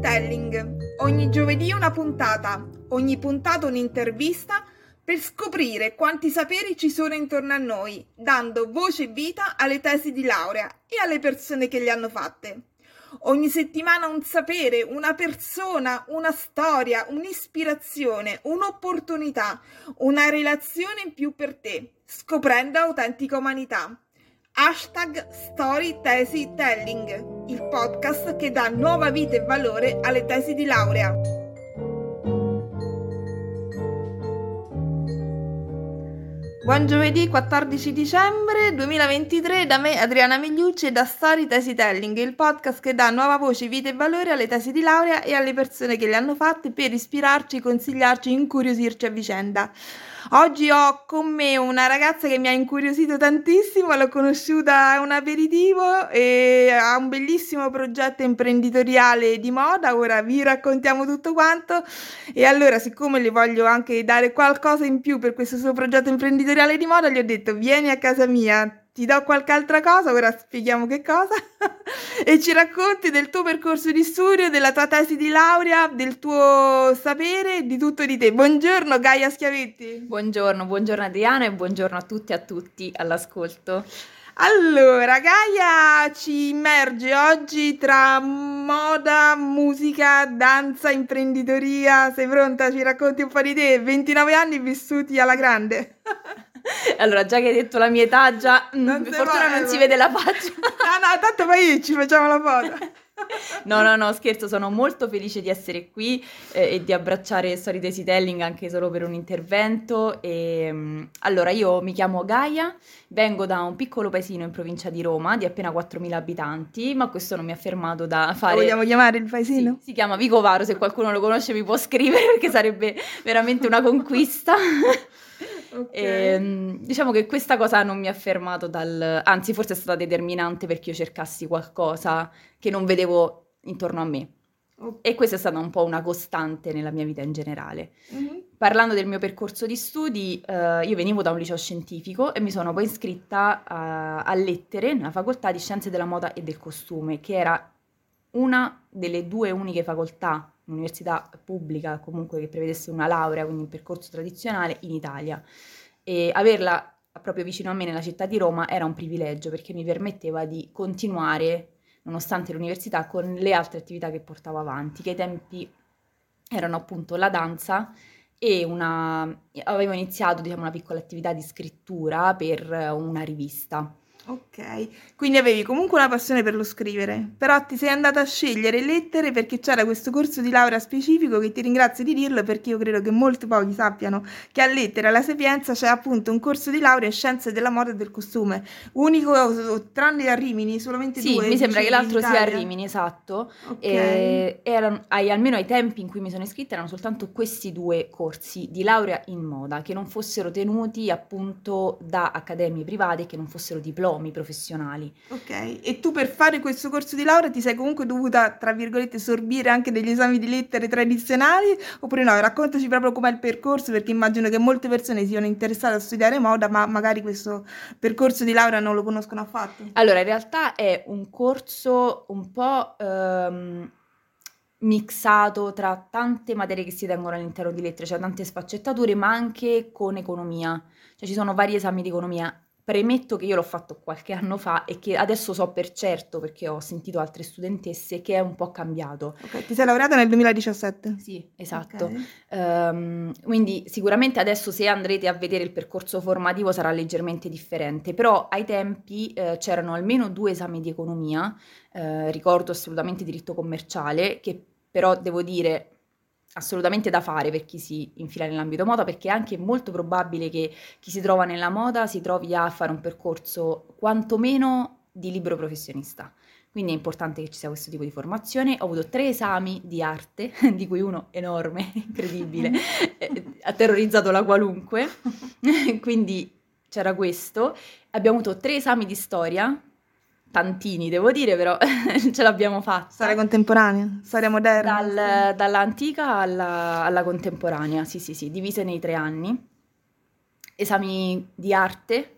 Telling. Ogni giovedì una puntata, ogni puntata un'intervista per scoprire quanti saperi ci sono intorno a noi, dando voce e vita alle tesi di laurea e alle persone che le hanno fatte. Ogni settimana un sapere, una persona, una storia, un'ispirazione, un'opportunità, una relazione in più per te, scoprendo autentica umanità. Hashtag Story Tesi Telling, il podcast che dà nuova vita e valore alle tesi di laurea. Buon giovedì 14 dicembre 2023 da me Adriana Migliucci e da Story Tesi Telling, il podcast che dà nuova voce, vita e valore alle tesi di laurea e alle persone che le hanno fatte per ispirarci, consigliarci, incuriosirci a vicenda. Oggi ho con me una ragazza che mi ha incuriosito tantissimo, l'ho conosciuta a un aperitivo e ha un bellissimo progetto imprenditoriale di moda, ora vi raccontiamo tutto quanto. E allora siccome le voglio anche dare qualcosa in più per questo suo progetto imprenditoriale di moda, gli ho detto vieni a casa mia, ti do qualche altra cosa, ora spieghiamo che cosa, e ci racconti del tuo percorso di studio, della tua tesi di laurea, del tuo sapere, di tutto di te. Buongiorno Gaia Schiavetti. Buongiorno, buongiorno Adriana e buongiorno a tutti e a tutti all'ascolto. Allora, Gaia ci immerge oggi tra moda, musica, danza, imprenditoria. Sei pronta? Ci racconti un po' di te? 29 anni vissuti alla grande. Allora, già che hai detto la mia età, già mm, non per fortuna non si vede la faccia. No, no, tanto poi ci facciamo la foto. No, no, no, scherzo, sono molto felice di essere qui eh, e di abbracciare Story Daisy Telling anche solo per un intervento. E, um, allora, io mi chiamo Gaia, vengo da un piccolo paesino in provincia di Roma di appena 4.000 abitanti, ma questo non mi ha fermato da fare... Lo vogliamo chiamare il paesino? Sì, si chiama Vicovaro, se qualcuno lo conosce mi può scrivere perché sarebbe veramente una conquista. Okay. E, ehm, diciamo che questa cosa non mi ha fermato dal... anzi forse è stata determinante perché io cercassi qualcosa che non vedevo intorno a me. Okay. E questa è stata un po' una costante nella mia vita in generale. Mm-hmm. Parlando del mio percorso di studi, eh, io venivo da un liceo scientifico e mi sono poi iscritta a, a lettere nella facoltà di scienze della moda e del costume, che era una delle due uniche facoltà un'università pubblica comunque che prevedesse una laurea, quindi un percorso tradizionale in Italia. E averla proprio vicino a me nella città di Roma era un privilegio perché mi permetteva di continuare, nonostante l'università, con le altre attività che portavo avanti, che ai tempi erano appunto la danza e una... avevo iniziato diciamo, una piccola attività di scrittura per una rivista. Ok, quindi avevi comunque una passione per lo scrivere, però ti sei andata a scegliere lettere perché c'era questo corso di laurea specifico che ti ringrazio di dirlo perché io credo che molti pochi sappiano che a lettere alla Sapienza c'è appunto un corso di laurea in scienze della moda e del costume, unico tranne a Rimini, solamente sì, due. Sì, mi sembra che l'altro sia a Rimini, esatto. Okay. Erano, almeno ai tempi in cui mi sono iscritta erano soltanto questi due corsi di laurea in moda che non fossero tenuti appunto da accademie private, che non fossero diplomi diplomi professionali. Ok, e tu per fare questo corso di laurea ti sei comunque dovuta, tra virgolette, sorbire anche degli esami di lettere tradizionali? Oppure no? Raccontaci proprio com'è il percorso, perché immagino che molte persone siano interessate a studiare moda, ma magari questo percorso di laurea non lo conoscono affatto. Allora, in realtà è un corso un po'... Um mixato tra tante materie che si tengono all'interno di lettere, cioè tante sfaccettature, ma anche con economia. Cioè ci sono vari esami di economia Premetto che io l'ho fatto qualche anno fa e che adesso so per certo, perché ho sentito altre studentesse, che è un po' cambiato. Ok, ti sei laureata nel 2017? Sì, esatto. Okay. Um, quindi sicuramente adesso se andrete a vedere il percorso formativo sarà leggermente differente, però ai tempi eh, c'erano almeno due esami di economia, eh, ricordo assolutamente diritto commerciale, che però devo dire assolutamente da fare per chi si infila nell'ambito moda perché è anche molto probabile che chi si trova nella moda si trovi a fare un percorso quantomeno di libero professionista. Quindi è importante che ci sia questo tipo di formazione. Ho avuto tre esami di arte, di cui uno enorme, incredibile, eh, ha terrorizzato la qualunque. Quindi c'era questo. Abbiamo avuto tre esami di storia, tantini devo dire, però ce l'abbiamo fatta. Storia contemporanea, storia moderna. Dal, dall'antica alla, alla, contemporanea, sì sì sì, divise nei tre anni. Esami di arte,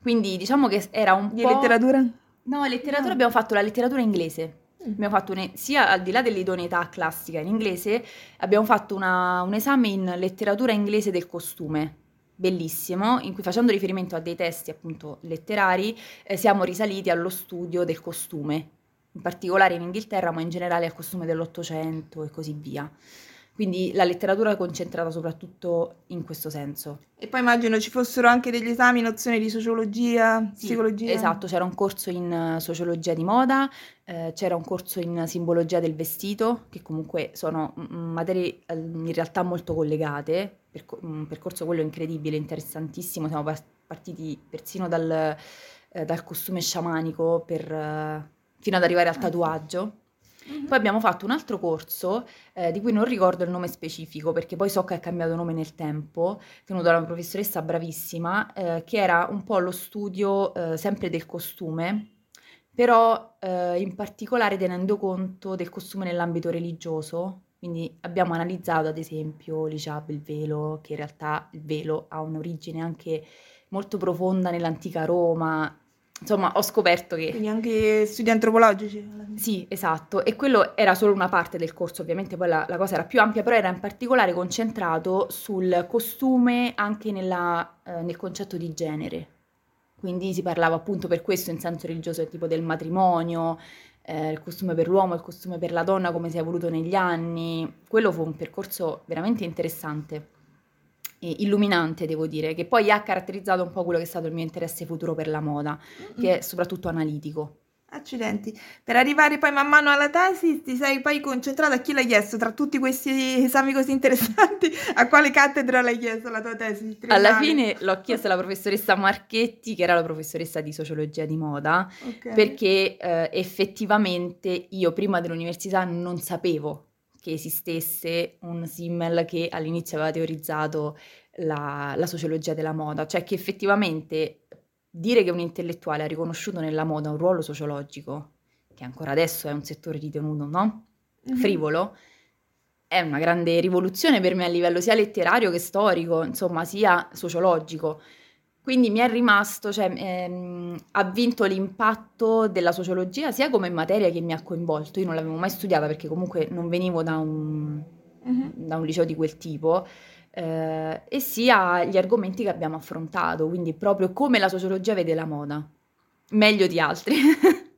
quindi diciamo che era un di po'... Di letteratura? No, letteratura no. abbiamo fatto la letteratura inglese. Mm. Abbiamo fatto un, sia al di là dell'idoneità classica in inglese, abbiamo fatto una, un esame in letteratura inglese del costume, bellissimo, in cui facendo riferimento a dei testi appunto letterari, eh, siamo risaliti allo studio del costume, in particolare in Inghilterra, ma in generale al costume dell'Ottocento e così via. Quindi la letteratura è concentrata soprattutto in questo senso. E poi immagino ci fossero anche degli esami, nozioni di sociologia, sì, psicologia. Esatto, c'era un corso in eh, sociologia di moda, eh, c'era un corso in simbologia del vestito, che comunque sono materie eh, in realtà molto collegate, un percorso quello incredibile, interessantissimo, siamo partiti persino dal, eh, dal costume sciamanico per, eh, fino ad arrivare al ah, tatuaggio. Mm-hmm. Poi abbiamo fatto un altro corso eh, di cui non ricordo il nome specifico perché poi so che ha cambiato nome nel tempo, tenuto da una professoressa bravissima, eh, che era un po' lo studio eh, sempre del costume, però eh, in particolare tenendo conto del costume nell'ambito religioso. Quindi abbiamo analizzato ad esempio l'hijab, il velo, che in realtà il velo ha un'origine anche molto profonda nell'antica Roma, insomma, ho scoperto che... Quindi anche studi antropologici? Sì, esatto, e quello era solo una parte del corso, ovviamente poi la, la cosa era più ampia, però era in particolare concentrato sul costume anche nella, eh, nel concetto di genere. Quindi si parlava appunto per questo in senso religioso tipo del matrimonio, eh, il costume per l'uomo, il costume per la donna, come si è evoluto negli anni. Quello fu un percorso veramente interessante illuminante, devo dire, che poi ha caratterizzato un po' quello che è stato il mio interesse futuro per la moda, mm-hmm. che è soprattutto analitico. Accidenti. Per arrivare poi man mano alla tesi, ti sei poi concentrato a chi l'hai chiesto tra tutti questi esami così interessanti? A quale cattedra l'hai chiesto la tua tesi? Alla fine l'ho chiesto alla professoressa Marchetti, che era la professoressa di sociologia di moda, okay. perché eh, effettivamente io prima dell'università non sapevo che esistesse un Simmel che all'inizio aveva teorizzato la, la sociologia della moda, cioè che effettivamente dire che un intellettuale ha riconosciuto nella moda un ruolo sociologico, che ancora adesso è un settore ritenuto no? Mm-hmm. frivolo, è una grande rivoluzione per me a livello sia letterario che storico, insomma, sia sociologico. Quindi mi è rimasto, cioè ehm, ha vinto l'impatto della sociologia sia come materia che mi ha coinvolto. Io non l'avevo mai studiata perché comunque non venivo da un, uh-huh. da un liceo di quel tipo, eh, e sia gli argomenti che abbiamo affrontato, quindi proprio come la sociologia vede la moda, meglio di altri.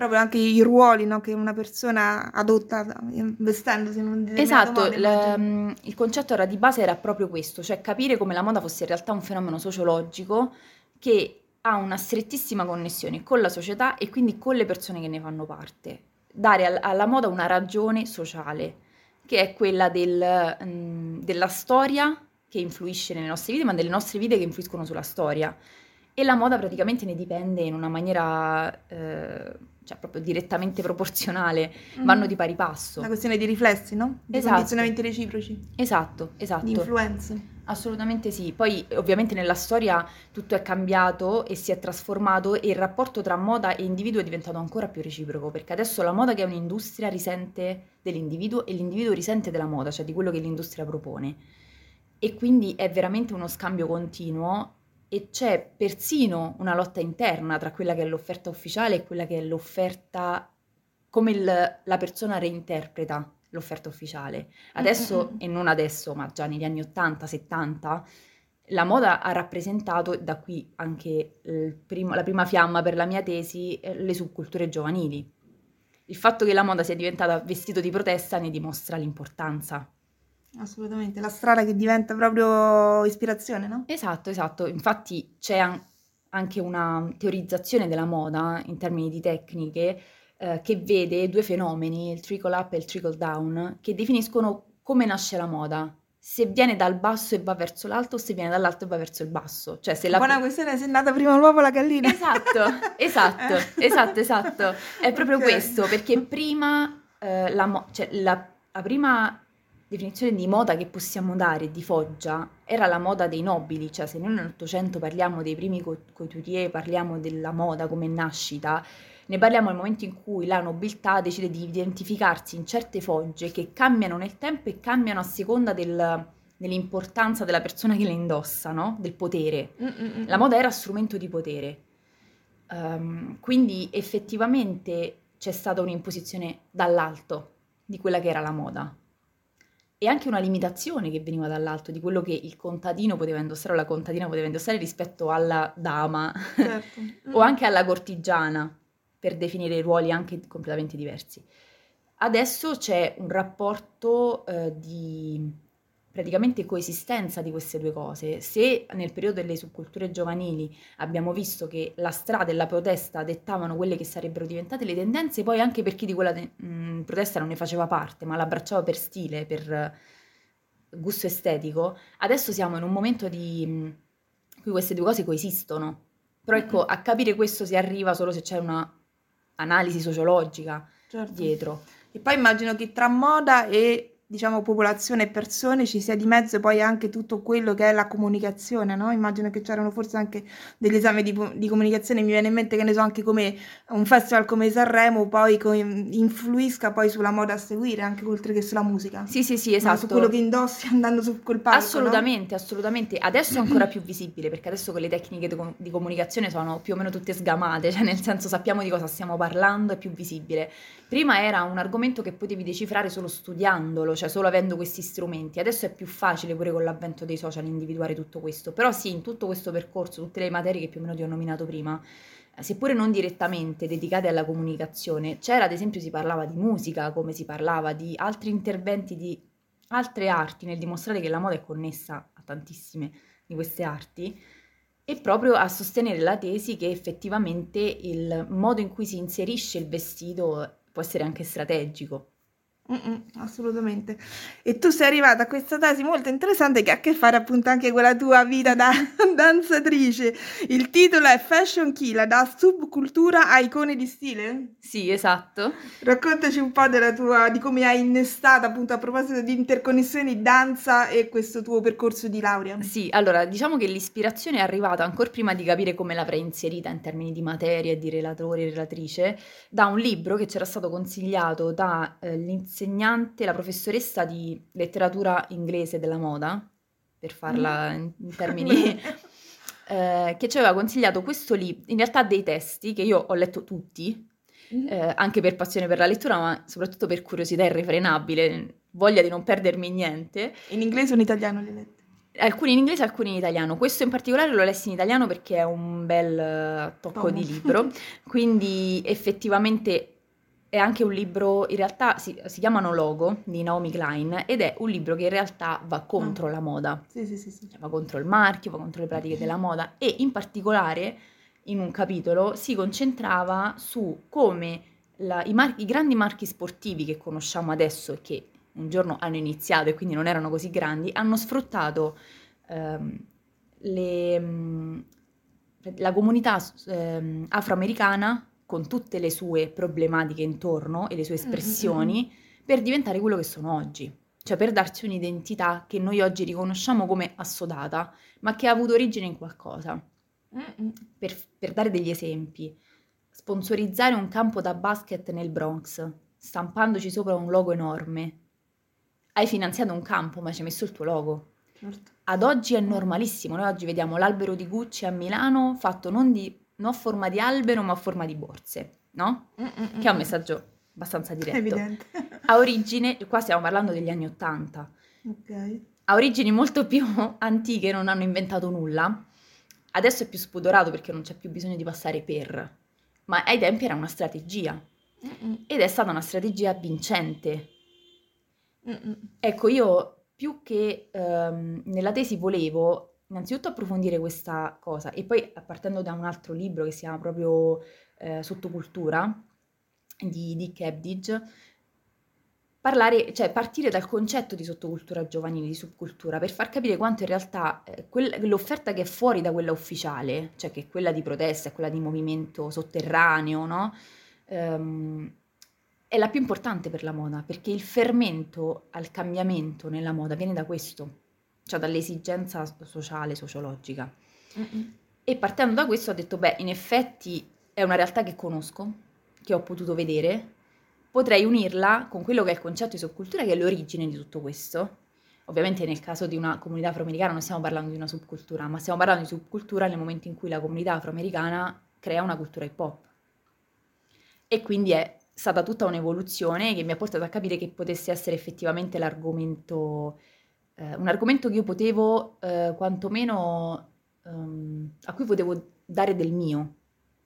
proprio anche i ruoli no, che una persona adotta investendosi in un esatto, modo. Esatto, il concetto era di base era proprio questo, cioè capire come la moda fosse in realtà un fenomeno sociologico che ha una strettissima connessione con la società e quindi con le persone che ne fanno parte. Dare al, alla moda una ragione sociale, che è quella del, mh, della storia che influisce nelle nostre vite, ma delle nostre vite che influiscono sulla storia. E la moda praticamente ne dipende in una maniera eh, cioè proprio direttamente proporzionale, mm. vanno di pari passo. Una questione di riflessi, no? Di esatto. condizionamenti reciproci. Esatto, esatto. Di influenze. Assolutamente sì. Poi ovviamente nella storia tutto è cambiato e si è trasformato e il rapporto tra moda e individuo è diventato ancora più reciproco, perché adesso la moda che è un'industria risente dell'individuo e l'individuo risente della moda, cioè di quello che l'industria propone. E quindi è veramente uno scambio continuo e c'è persino una lotta interna tra quella che è l'offerta ufficiale e quella che è l'offerta, come il, la persona reinterpreta l'offerta ufficiale. Adesso, mm-hmm. e non adesso, ma già negli anni 80, 70, la moda ha rappresentato, da qui anche primo, la prima fiamma per la mia tesi, eh, le subculture giovanili. Il fatto che la moda sia diventata vestito di protesta ne dimostra l'importanza. Assolutamente, la strada che diventa proprio ispirazione, no? Esatto, esatto. Infatti c'è an- anche una teorizzazione della moda in termini di tecniche eh, che vede due fenomeni, il trickle up e il trickle down, che definiscono come nasce la moda. Se viene dal basso e va verso l'alto o se viene dall'alto e va verso il basso. Cioè, se la... Buona questione, se è nata prima l'uovo o la gallina. Esatto, esatto, esatto, esatto. È proprio okay. questo, perché prima eh, la, mo- cioè, la, la prima definizione di moda che possiamo dare di Foggia era la moda dei nobili, cioè se noi nell'Ottocento parliamo dei primi couturier, parliamo della moda come nascita, ne parliamo nel momento in cui la nobiltà decide di identificarsi in certe fogge che cambiano nel tempo e cambiano a seconda del, dell'importanza della persona che le indossa, no? del potere. Mm-mm. La moda era strumento di potere. Um, quindi effettivamente c'è stata un'imposizione dall'alto di quella che era la moda e anche una limitazione che veniva dall'alto di quello che il contadino poteva indossare o la contadina poteva indossare rispetto alla dama certo. o anche alla cortigiana, per definire i ruoli anche completamente diversi. Adesso c'è un rapporto eh, di praticamente coesistenza di queste due cose. Se nel periodo delle subculture giovanili abbiamo visto che la strada e la protesta dettavano quelle che sarebbero diventate le tendenze, poi anche per chi di quella te- mh, protesta non ne faceva parte, ma l'abbracciava per stile, per gusto estetico, adesso siamo in un momento di, in cui queste due cose coesistono. Però ecco, a capire questo si arriva solo se c'è una analisi sociologica certo. dietro. E poi immagino che tra moda e diciamo, popolazione e persone, ci sia di mezzo poi anche tutto quello che è la comunicazione, no? Immagino che c'erano forse anche degli esami di, di comunicazione, mi viene in mente che ne so anche come un festival come Sanremo poi co- influisca poi sulla moda a seguire, anche oltre che sulla musica. Sì, sì, sì, esatto. su quello che indossi andando su quel palco. Assolutamente, no? assolutamente. Adesso è ancora più visibile, perché adesso quelle tecniche di, di comunicazione sono più o meno tutte sgamate, cioè nel senso sappiamo di cosa stiamo parlando, è più visibile. Prima era un argomento che potevi decifrare solo studiandolo, cioè solo avendo questi strumenti. Adesso è più facile pure con l'avvento dei social individuare tutto questo. Però sì, in tutto questo percorso, tutte le materie che più o meno ti ho nominato prima, eh, seppure non direttamente dedicate alla comunicazione, c'era ad esempio si parlava di musica, come si parlava di altri interventi di altre arti nel dimostrare che la moda è connessa a tantissime di queste arti e proprio a sostenere la tesi che effettivamente il modo in cui si inserisce il vestito può essere anche strategico. Mm-mm, assolutamente. E tu sei arrivata a questa tesi molto interessante che ha a che fare appunto anche con la tua vita da danzatrice. Il titolo è Fashion Killer, da subcultura a icone di stile? Sì, esatto. Raccontaci un po' della tua, di come hai innestata appunto a proposito di interconnessioni danza e questo tuo percorso di laurea. Sì, allora diciamo che l'ispirazione è arrivata ancora prima di capire come l'avrei inserita in termini di materia di relatore e relatrice da un libro che c'era stato consigliato dall'insegnante eh, l'insegnante, la professoressa di letteratura inglese della moda, per farla mm. in, in termini... eh, che ci aveva consigliato questo libro, in realtà dei testi che io ho letto tutti, mm. eh, anche per passione per la lettura, ma soprattutto per curiosità irrefrenabile, voglia di non perdermi niente. In inglese o in italiano li letti? Alcuni in inglese, alcuni in italiano. Questo in particolare l'ho lessi in italiano perché è un bel tocco oh. di libro, quindi effettivamente è anche un libro, in realtà si, si, chiamano Logo di Naomi Klein ed è un libro che in realtà va contro ah. la moda. Sì, sì, sì, sì. Cioè, va contro il marchio, va contro le pratiche della moda e in particolare in un capitolo si concentrava su come la, i, mar- i, grandi marchi sportivi che conosciamo adesso e che un giorno hanno iniziato e quindi non erano così grandi, hanno sfruttato ehm, le, mm, la comunità ehm, afroamericana con tutte le sue problematiche intorno e le sue espressioni, mm-hmm. per diventare quello che sono oggi. Cioè per darci un'identità che noi oggi riconosciamo come assodata, ma che ha avuto origine in qualcosa. Per, per dare degli esempi, sponsorizzare un campo da basket nel Bronx, stampandoci sopra un logo enorme. Hai finanziato un campo, ma ci hai messo il tuo logo. Certo. Ad oggi è normalissimo. Noi oggi vediamo l'albero di Gucci a Milano fatto non di non a forma di albero ma a forma di borse, no? Mm-mm-mm. Che è un messaggio abbastanza diretto. Evidente. Ha origine, qua stiamo parlando degli anni Ottanta. Ok. Ha origini molto più antiche, non hanno inventato nulla. Adesso è più spudorato perché non c'è più bisogno di passare per. Ma ai tempi era una strategia. Mm-mm. Ed è stata una strategia vincente. Mm-mm. Ecco, io più che um, nella tesi volevo innanzitutto approfondire questa cosa e poi partendo da un altro libro che si chiama proprio eh, Sottocultura di Dick Ebdige, parlare, cioè partire dal concetto di sottocultura giovanile, di subcultura, per far capire quanto in realtà eh, quel, l'offerta che è fuori da quella ufficiale, cioè che è quella di protesta, è quella di movimento sotterraneo, no? Um, è la più importante per la moda, perché il fermento al cambiamento nella moda viene da questo, cioè dall'esigenza sociale, sociologica. Mm-mm. E partendo da questo ho detto, beh, in effetti è una realtà che conosco, che ho potuto vedere, potrei unirla con quello che è il concetto di subcultura, che è l'origine di tutto questo. Ovviamente nel caso di una comunità afroamericana non stiamo parlando di una subcultura, ma stiamo parlando di subcultura nel momento in cui la comunità afroamericana crea una cultura hip hop. E quindi è stata tutta un'evoluzione che mi ha portato a capire che potesse essere effettivamente l'argomento, eh, un argomento che io potevo eh, quantomeno um, a cui potevo dare del mio.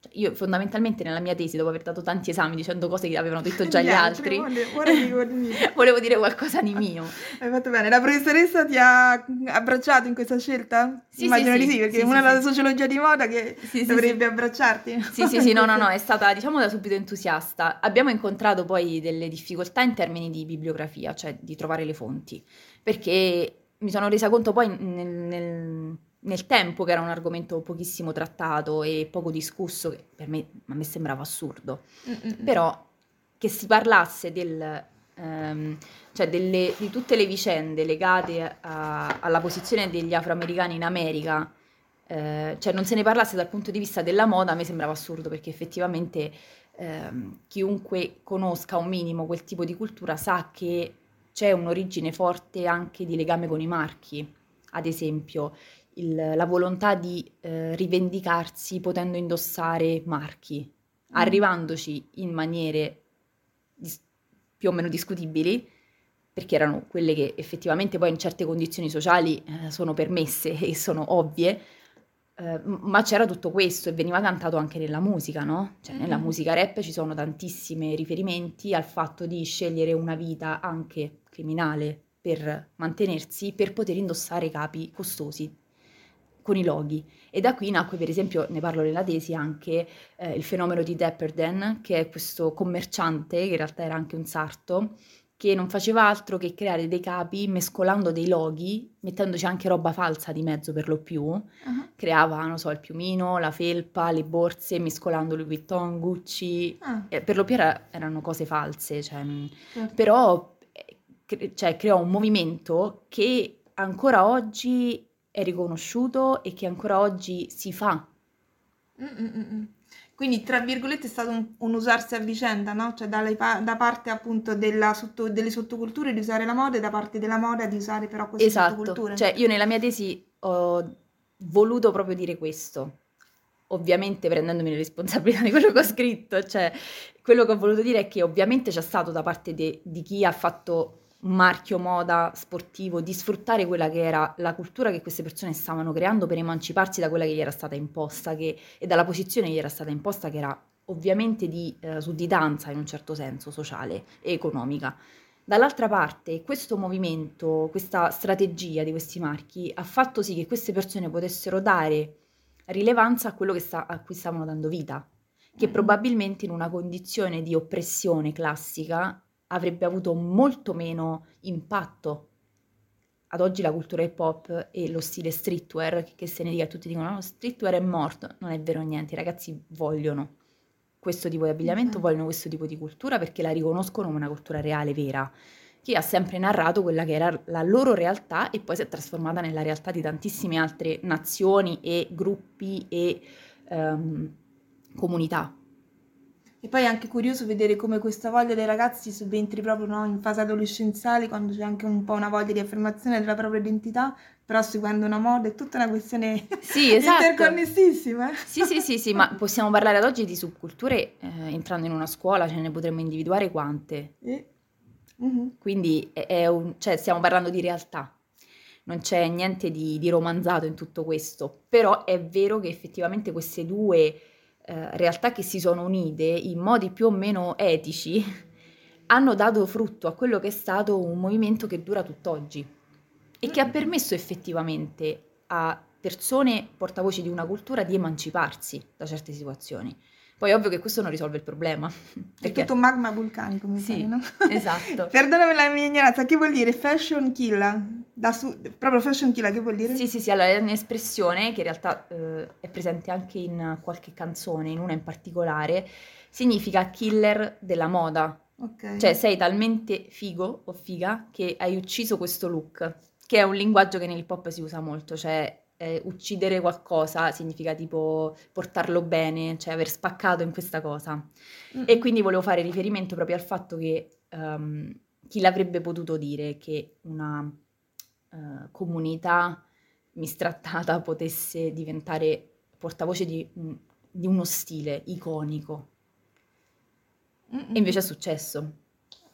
Cioè, io fondamentalmente nella mia tesi, dopo aver dato tanti esami dicendo cose che avevano detto già gli, gli altri, altri volevo dire qualcosa di mio. Hai fatto bene. La professoressa ti ha abbracciato in questa scelta? Sì, Immagino sì, di sì, perché sì, è una sì, della sociologia di moda che dovrebbe abbracciarti. Sì, sì, sì, no, no, no, è stata diciamo da subito entusiasta. Abbiamo incontrato poi delle difficoltà in termini di bibliografia, cioè di trovare le fonti, perché mi sono resa conto poi nel, nel nel tempo che era un argomento pochissimo trattato e poco discusso, che per me, me sembrava assurdo, Mm-mm. però che si parlasse del, ehm, cioè delle, di tutte le vicende legate a, alla posizione degli afroamericani in America, eh, cioè non se ne parlasse dal punto di vista della moda, a me sembrava assurdo perché effettivamente ehm, chiunque conosca un minimo quel tipo di cultura sa che c'è un'origine forte anche di legame con i marchi. Ad esempio, il, la volontà di eh, rivendicarsi potendo indossare marchi, mm. arrivandoci in maniere dis- più o meno discutibili, perché erano quelle che effettivamente poi in certe condizioni sociali eh, sono permesse e sono ovvie, eh, ma c'era tutto questo e veniva cantato anche nella musica, no? Cioè, mm nella musica rap ci sono tantissimi riferimenti al fatto di scegliere una vita anche criminale per mantenersi, per poter indossare capi costosi con i loghi. E da qui nacque, per esempio, ne parlo nella tesi, anche eh, il fenomeno di Depperden, che è questo commerciante, che in realtà era anche un sarto, che non faceva altro che creare dei capi mescolando dei loghi, mettendoci anche roba falsa di mezzo per lo più. Uh-huh. Creava, non so, il piumino, la felpa, le borse, mescolando Louis Vuitton, Gucci. Uh. Eh, per lo più era, erano cose false, cioè, uh. però eh, cre- cioè, creò un movimento che ancora oggi è riconosciuto e che ancora oggi si fa. Mm-mm-mm. Quindi, tra virgolette, è stato un, un usarsi a vicenda, no? Cioè, pa- da parte appunto sotto- delle sottoculture di usare la moda e da parte della moda di usare però queste esatto. sottoculture. Cioè, io nella mia tesi ho voluto proprio dire questo. Ovviamente prendendomi le responsabilità di quello che ho scritto, cioè quello che ho voluto dire è che ovviamente c'è stato da parte de- di chi ha fatto marchio moda sportivo, di sfruttare quella che era la cultura che queste persone stavano creando per emanciparsi da quella che gli era stata imposta che, e dalla posizione che gli era stata imposta che era ovviamente di eh, sudditanza in un certo senso sociale e economica. Dall'altra parte, questo movimento, questa strategia di questi marchi ha fatto sì che queste persone potessero dare rilevanza a quello sta, a cui stavano dando vita, che mm. probabilmente in una condizione di oppressione classica avrebbe avuto molto meno impatto. Ad oggi la cultura hip hop e lo stile streetwear, che se ne dica tutti dicono no, streetwear è morto, non è vero niente, i ragazzi vogliono questo tipo di abbigliamento, mm-hmm. vogliono questo tipo di cultura perché la riconoscono come una cultura reale, vera, che ha sempre narrato quella che era la loro realtà e poi si è trasformata nella realtà di tantissime altre nazioni e gruppi e um, comunità. E poi è anche curioso vedere come questa voglia dei ragazzi subentri proprio no, in fase adolescenziale, quando c'è anche un po' una voglia di affermazione della propria identità, però seguendo una moda, è tutta una questione sì, esatto. interconnessissima. Sì, sì, sì, sì, ma possiamo parlare ad oggi di subculture, eh, entrando in una scuola ce ne potremmo individuare quante. E... Uh-huh. Quindi è, è un, cioè, stiamo parlando di realtà non c'è niente di, di, romanzato in tutto questo, però è vero che effettivamente queste due eh, realtà che si sono unite in modi più o meno etici hanno dato frutto a quello che è stato un movimento che dura tutt'oggi e che ha permesso effettivamente a persone portavoci di una cultura di emanciparsi da certe situazioni. Poi è ovvio che questo non risolve il problema. Perché... È tutto magma vulcanico, mi sì, pare, no? esatto. Perdonami la mia ignoranza, che vuol dire fashion killer? Su... proprio fashion killer, che vuol dire? Sì, sì, sì, allora è un'espressione che in realtà eh, è presente anche in qualche canzone, in una in particolare, significa killer della moda. Okay. Cioè sei talmente figo o figa che hai ucciso questo look, che è un linguaggio che nel pop si usa molto, cioè eh, uccidere qualcosa significa tipo portarlo bene, cioè aver spaccato in questa cosa. Mm. E quindi volevo fare riferimento proprio al fatto che um, chi l'avrebbe potuto dire che una uh, comunità mistrattata potesse diventare portavoce di, di uno stile iconico. Mm-mm. E invece è successo.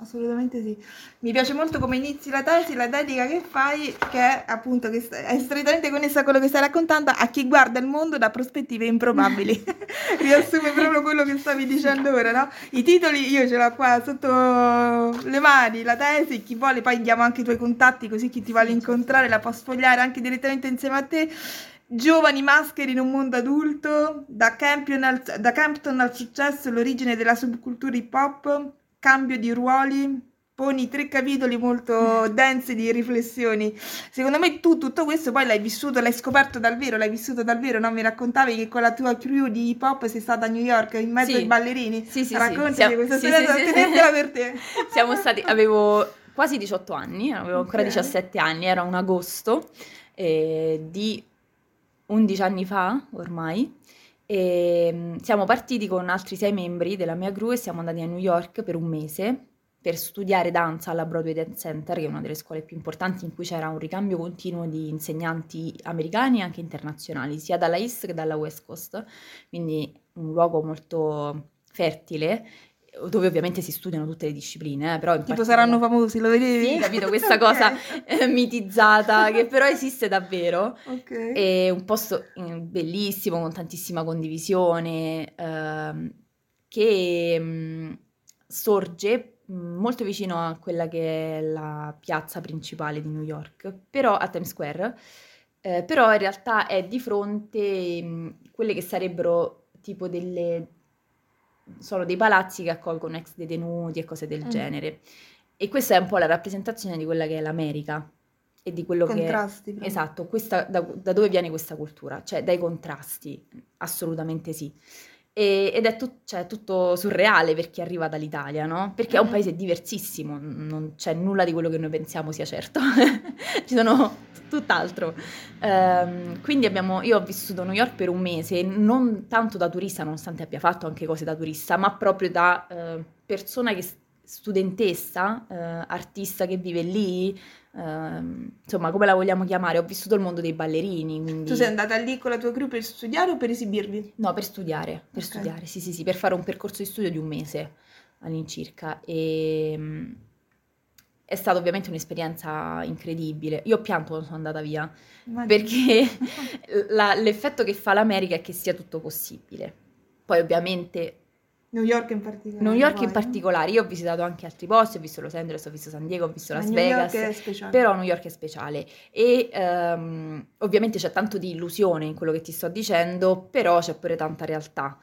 Assolutamente sì. Mi piace molto come inizi la tesi, la dedica che fai, che è appunto che è strettamente connessa a quello che stai raccontando, a chi guarda il mondo da prospettive improbabili. Riassume proprio quello che stavi dicendo ora, no? I titoli io ce l'ho qua sotto le mani, la tesi, chi vuole poi diamo anche i tuoi contatti così chi ti vuole incontrare la può sfogliare anche direttamente insieme a te. Giovani maschere in un mondo adulto, da, al, da Campton al successo, l'origine della subcultura hip hop cambio di ruoli, poni tre capitoli molto densi di riflessioni. Secondo me tu tutto questo poi l'hai vissuto, l'hai scoperto dal vero, l'hai vissuto dal vero, no? Mi raccontavi che con la tua crew di hip hop sei stata a New York in mezzo sì. ai ballerini. Sì, sì, Raccontami sì. questa sì, storia, sì, tenetela per te. Siamo stati, avevo quasi 18 anni, avevo ancora Ok. 17 anni, era un agosto eh, di 11 anni fa ormai. E mm, siamo partiti con altri sei membri della mia crew e siamo andati a New York per un mese per studiare danza alla Broadway Dance Center, che è una delle scuole più importanti in cui c'era un ricambio continuo di insegnanti americani e anche internazionali, sia dalla East che dalla West Coast, quindi un luogo molto fertile dove ovviamente si studiano tutte le discipline, eh, però Tipo saranno famosi, lo vedevi? Sì, capito questa Ok. cosa eh, mitizzata che però esiste davvero. Ok. È un posto eh, bellissimo, con tantissima condivisione, ehm, che mm, sorge mm, molto vicino a quella che è la piazza principale di New York, però a Times Square, eh, però in realtà è di fronte mm, quelle che sarebbero tipo delle... sono dei palazzi che accolgono ex detenuti e cose del Mm. genere. E questa è un po' la rappresentazione di quella che è l'America e di quello che... Contrasti. Esatto, questa- da, da dove viene questa cultura? Cioè dai contrasti, assolutamente sì. E- ed è tut- cioè, tutto surreale per chi arriva dall'Italia, no? Perché è un Mhm. paese diversissimo, non c'è nulla di quello che noi pensiamo sia certo, ci sono tutt'altro. Ehm, quindi abbiamo, io ho vissuto a New York per un mese, non tanto da turista, nonostante abbia fatto anche cose da turista, ma proprio da eh, persona che studentessa, eh, artista che vive lì, ehm, insomma, come la vogliamo chiamare? Ho vissuto il mondo dei ballerini, quindi... Tu sei andata lì con la tua crew per studiare o per esibirvi? No, per studiare, per Ok. studiare, sì, sì, sì, per fare un percorso di studio di un mese all'incirca. E è stata ovviamente un'esperienza incredibile. Io ho pianto quando sono andata via, Immagino. perché la- l'effetto che fa l'America è che sia tutto possibile. Poi ovviamente New York in particolare. New York poi, in particolare, io ho visitato anche altri posti, ho visto Los Angeles, ho visto San Diego, ho visto Las New Vegas. York è speciale. Però New York è speciale e ehm, ovviamente c'è tanto di illusione in quello che ti sto dicendo, però c'è pure tanta realtà.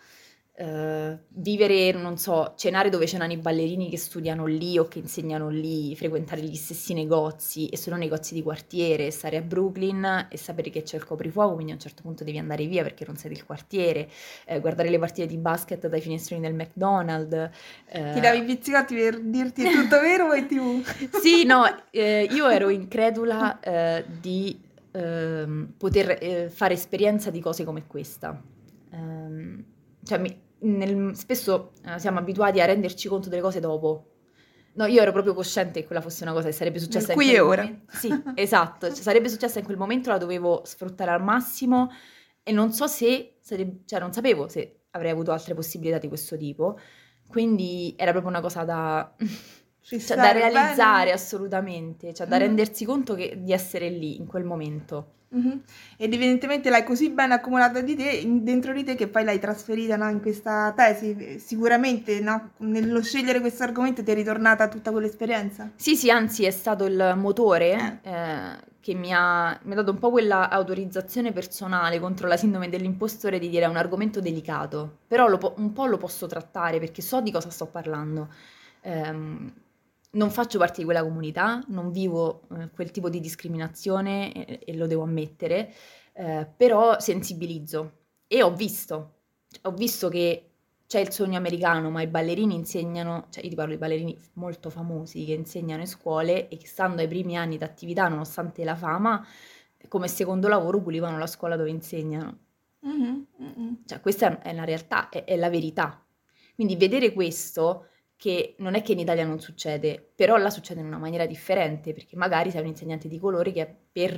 Eh, vivere, non so, cenare dove cenano i ballerini che studiano lì o che insegnano lì, frequentare gli stessi negozi e sono negozi di quartiere, stare a Brooklyn e sapere che c'è il coprifuoco, quindi a un certo punto devi andare via perché non sei del quartiere, eh, guardare le partite di basket dai finestrini del McDonald's. eh, Ti davi pizzicotti per dirti è tutto vero o è TV? sì, no, eh, io ero incredula eh, di ehm, poter fare esperienza di cose come questa. Ehm, cioè, mi- nel- spesso eh, siamo abituati a renderci conto delle cose dopo. No, io ero proprio cosciente che quella fosse una cosa che sarebbe successa qui in quel e ora. momento. Sì, esatto, cioè, sarebbe successa in quel momento, la dovevo sfruttare al massimo e non so se, sareb- cioè non sapevo se avrei avuto altre possibilità di questo tipo. Quindi era proprio una cosa da, Ci cioè, da bene? realizzare assolutamente, cioè da Mhm. rendersi conto che- di essere lì in quel momento. Mhm. Ed evidentemente l'hai così ben accumulata di te, dentro di te, che poi l'hai trasferita no, in questa tesi. Eh, Sicuramente no, nello scegliere questo argomento ti è ritornata tutta quell'esperienza. Sì, sì, anzi è stato il motore eh, che mi ha, mi ha dato un po' quella autorizzazione personale contro la sindrome dell'impostore di dire è un argomento delicato, però lo po- un po' lo posso trattare perché so di cosa sto parlando. Ehm, non faccio parte di quella comunità, non vivo eh, quel tipo di discriminazione e, e lo devo ammettere, eh, però sensibilizzo e ho visto, ho visto che c'è il sogno americano, ma i ballerini insegnano, cioè io ti parlo di ballerini molto famosi che insegnano in scuole e che stando ai primi anni d'attività, nonostante la fama, come secondo lavoro pulivano la scuola dove insegnano. Mhm, mhm. Cioè, questa è una realtà, è, è la verità. Quindi vedere questo, che non è che in Italia non succede, però là succede in una maniera differente, perché magari sei un insegnante di colore che per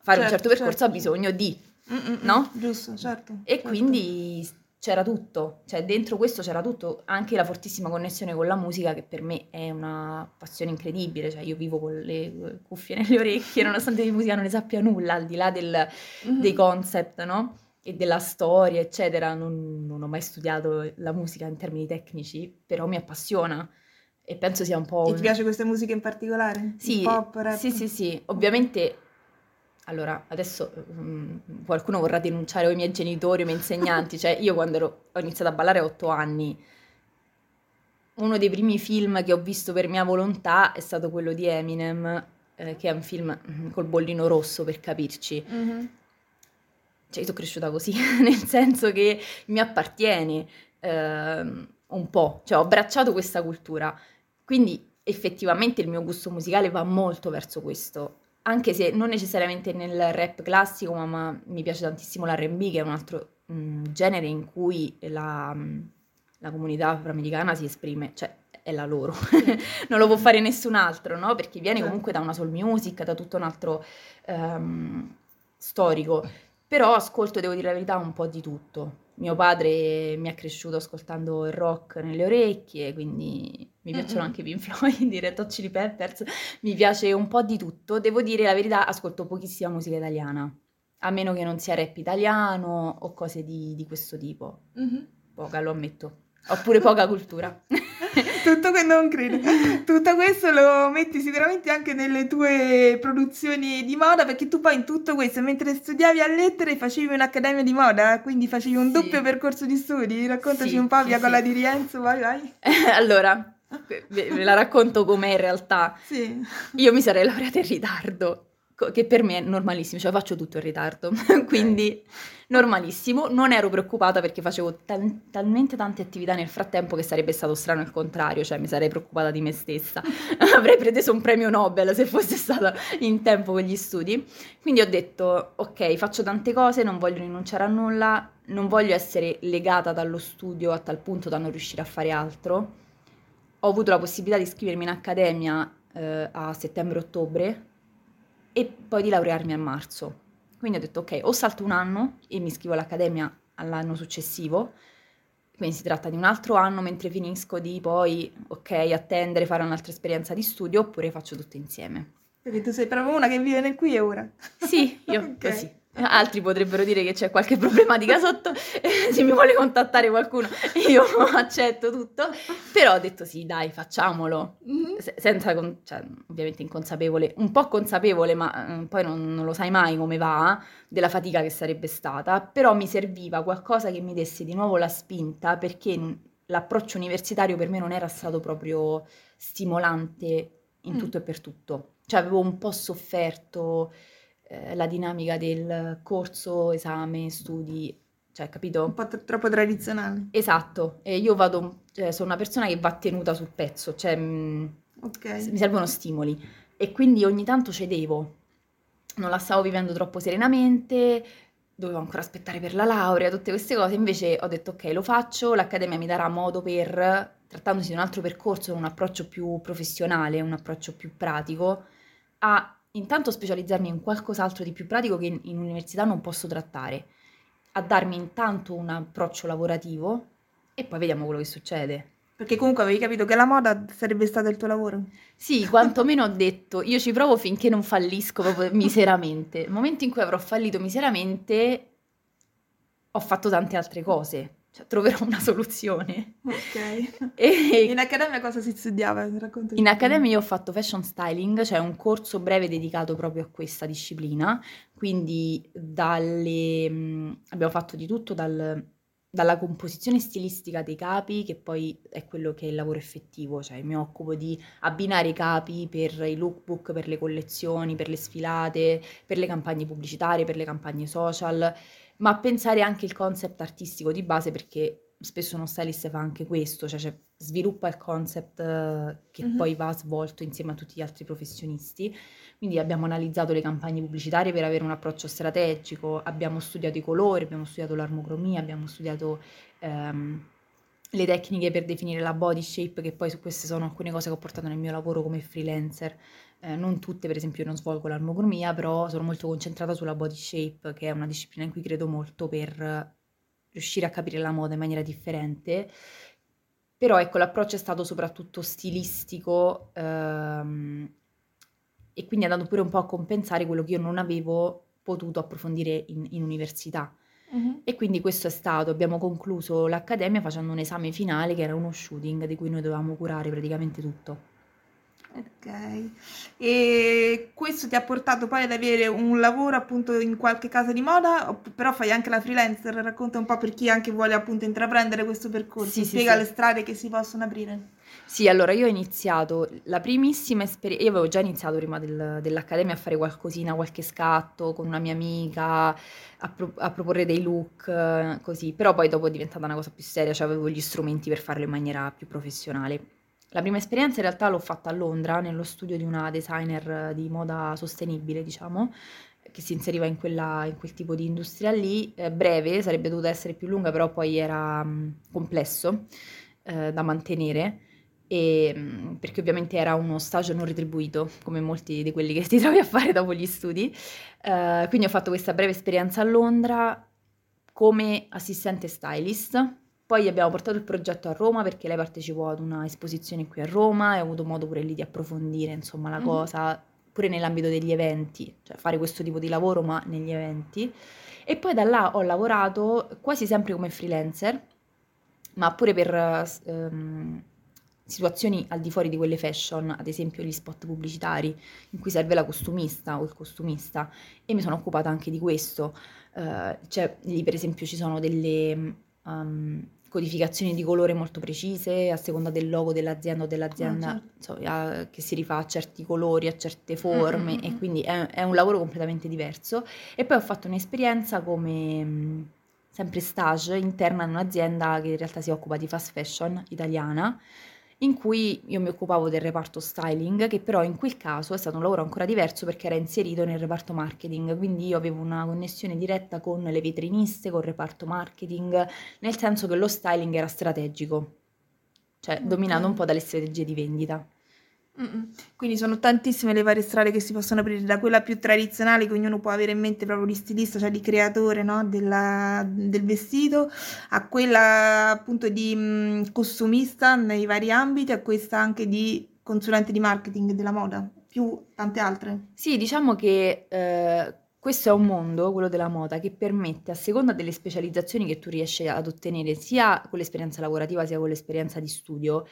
fare un Certo, certo percorso ha certo. bisogno di... Mm, mm, mm. No? Giusto, certo. E certo. quindi c'era tutto, cioè dentro questo c'era tutto, anche la fortissima connessione con la musica che per me è una passione incredibile, cioè io vivo con le cuffie nelle orecchie nonostante di musica non ne sappia nulla, al di là del, mm-hmm. dei concept, no? E della storia, eccetera, non, non, ho mai studiato la musica in termini tecnici, però mi appassiona e penso sia un po'... E ti piace questa musica in particolare? Sì, pop, rap? sì, sì, sì, ovviamente allora, adesso um, qualcuno vorrà denunciare o i miei genitori o i miei insegnanti, cioè io quando ero, ho iniziato a ballare a otto anni, uno dei primi film che ho visto per mia volontà è stato quello di Eminem, eh, che è un film mm, col bollino rosso per capirci. Mm-hmm. Cioè, io sono cresciuta così, nel senso che mi appartiene eh, un po', cioè ho abbracciato questa cultura. Quindi effettivamente il mio gusto musicale va molto verso questo anche se non necessariamente nel rap classico, ma, ma mi piace tantissimo l'R&B, che è un altro mh, mm, genere in cui la, mm, la, comunità afroamericana si esprime, cioè è la loro, non lo può fare nessun altro, no? Perché viene certo. comunque da una soul music, da tutto un altro um, storico. Però ascolto, devo dire la verità, un po' di tutto. Mio padre mi ha cresciuto ascoltando il rock nelle orecchie, quindi mi piacciono anche Pink Floyd, i Red Hot Chili Peppers, mi piace un po' di tutto. Devo dire la verità, ascolto pochissima musica italiana, a meno che non sia rap italiano o cose di, di questo tipo. Mm-hmm. Poca, lo ammetto. Oppure poca cultura. Tutto que- non credo. Tutto questo lo metti sicuramente anche nelle tue produzioni di moda, perché tu poi in tutto questo, mentre studiavi a lettere, facevi un'accademia di moda, quindi facevi un sì. doppio percorso di studi. Raccontaci sì, un po', via sì, con la di Rienzo, vai, vai. allora, ve la racconto com'è in realtà. Sì. Io mi sarei laureata in ritardo che per me è normalissimo, cioè faccio tutto in ritardo, quindi normalissimo. Non ero preoccupata perché facevo tal- talmente tante attività nel frattempo che sarebbe stato strano il contrario, cioè mi sarei preoccupata di me stessa. Avrei preso un premio Nobel se fosse stata in tempo con gli studi. Quindi ho detto, ok, faccio tante cose, non voglio rinunciare a nulla, non voglio essere legata dallo studio a tal punto da non riuscire a fare altro. Ho avuto la possibilità di iscrivermi in accademia eh, a settembre-ottobre e poi di laurearmi a marzo. Quindi ho detto ok, o salto un anno e mi iscrivo all'accademia all'anno successivo, quindi si tratta di un altro anno mentre finisco di poi, ok, attendere, fare un'altra esperienza di studio, oppure faccio tutto insieme. Perché tu sei proprio una che vive nel qui e ora. Sì, io okay. così. Altri potrebbero dire che c'è qualche problematica sotto, se mi vuole contattare qualcuno io accetto tutto, però ho detto sì dai facciamolo, mm-hmm. senza, cioè, ovviamente inconsapevole, un po' consapevole ma eh, poi non, non, lo sai mai come va, della fatica che sarebbe stata, però mi serviva qualcosa che mi desse di nuovo la spinta perché l'approccio universitario per me non era stato proprio stimolante in mm. tutto e per tutto, cioè avevo un po' sofferto eh, la dinamica del corso, esame, studi, cioè, capito? Un po' t- troppo tradizionale. Esatto, e io vado, cioè, sono una persona che va tenuta sul pezzo, cioè mh, mm, okay. mi servono stimoli e quindi ogni tanto cedevo, non la stavo vivendo troppo serenamente, dovevo ancora aspettare per la laurea, tutte queste cose, invece ho detto ok, lo faccio, l'accademia mi darà modo per, trattandosi di un altro percorso, un approccio più professionale, un approccio più pratico, a intanto specializzarmi in qualcos'altro di più pratico che in, in università non posso trattare, a darmi intanto un approccio lavorativo e poi vediamo quello che succede. Perché comunque avevi capito che la moda sarebbe stato il tuo lavoro? Sì, quantomeno ho detto, io ci provo finché non fallisco proprio miseramente. Nel momento in cui avrò fallito miseramente, ho fatto tante altre cose cioè, troverò una soluzione. Ok. E... In accademia cosa si studiava? Raccontami. In accademia io ho fatto fashion styling, cioè un corso breve dedicato proprio a questa disciplina, quindi dalle... Abbiamo fatto di tutto dal, dalla composizione stilistica dei capi, che poi è quello che è il lavoro effettivo, cioè mi occupo di abbinare i capi per i lookbook, per le collezioni, per le sfilate, per le campagne pubblicitarie, per le campagne social ma pensare anche il concept artistico di base perché spesso uno stylist fa anche questo, cioè, cioè sviluppa il concept uh, che mm-hmm. poi va svolto insieme a tutti gli altri professionisti. Quindi abbiamo analizzato le campagne pubblicitarie per avere un approccio strategico, abbiamo studiato i colori, abbiamo studiato l'armocromia, abbiamo studiato um, le tecniche per definire la body shape, che poi su queste sono alcune cose che ho portato nel mio lavoro come freelancer. Eh, non tutte, per esempio, io non svolgo l'armocromia, però sono molto concentrata sulla body shape, che è una disciplina in cui credo molto per riuscire a capire la moda in maniera differente. Però ecco, l'approccio è stato soprattutto stilistico ehm, e quindi è andato pure un po' a compensare quello che io non avevo potuto approfondire in, in università. Uh-huh. E quindi questo è stato, abbiamo concluso l'accademia facendo un esame finale che era uno shooting di cui noi dovevamo curare praticamente tutto. Ok, e questo ti ha portato poi ad avere un lavoro appunto in qualche casa di moda, però fai anche la freelancer, racconta un po' per chi anche vuole appunto intraprendere questo percorso, sì, spiega sì, le strade che si possono aprire. Sì, allora io ho iniziato la primissima esperienza, io avevo già iniziato prima del, dell'accademia a fare qualcosina, qualche scatto con una mia amica, a, pro- a, proporre dei look, così, però poi dopo è diventata una cosa più seria, cioè avevo gli strumenti per farlo in maniera più professionale. La prima esperienza in realtà l'ho fatta a Londra, nello studio di una designer di moda sostenibile, diciamo, che si inseriva in, quella, in quel tipo di industria lì, eh, breve, sarebbe dovuta essere più lunga, però poi era mh, complesso eh, da mantenere. E, mh, perché ovviamente era uno stage non retribuito, come molti di quelli che ti trovi a fare dopo gli studi. Uh, quindi ho fatto questa breve esperienza a Londra come assistente stylist poi abbiamo portato il progetto a Roma perché lei partecipò ad una esposizione qui a Roma e ho avuto modo pure lì di approfondire insomma la mm-hmm. cosa, pure nell'ambito degli eventi, cioè fare questo tipo di lavoro ma negli eventi. E poi da là ho lavorato quasi sempre come freelancer, ma pure per um, situazioni al di fuori di quelle fashion, ad esempio gli spot pubblicitari in cui serve la costumista o il costumista e mi sono occupata anche di questo. Uh, cioè lì per esempio ci sono delle... Um, codificazioni di colore molto precise a seconda del logo dell'azienda o dell'azienda ah, certo. so, che si rifà a certi colori, a certe forme mm-hmm. e quindi è, è, un lavoro completamente diverso. E poi ho fatto un'esperienza come sempre stage interna in un'azienda che in realtà si occupa di fast fashion italiana in cui io mi occupavo del reparto styling, che però in quel caso è stato un lavoro ancora diverso perché era inserito nel reparto marketing, quindi io avevo una connessione diretta con le vetriniste, con il reparto marketing, nel senso che lo styling era strategico, cioè okay. dominato un po' dalle strategie di vendita. Quindi sono tantissime le varie strade che si possono aprire, da quella più tradizionale che ognuno può avere in mente proprio di stilista, cioè di creatore no? Della, del vestito, a quella appunto di mh, mm, costumista nei vari ambiti, a questa anche di consulente di marketing della moda, più tante altre. Sì, diciamo che eh, questo è un mondo, quello della moda, che permette, a seconda delle specializzazioni che tu riesci ad ottenere, sia con l'esperienza lavorativa sia con l'esperienza di studio,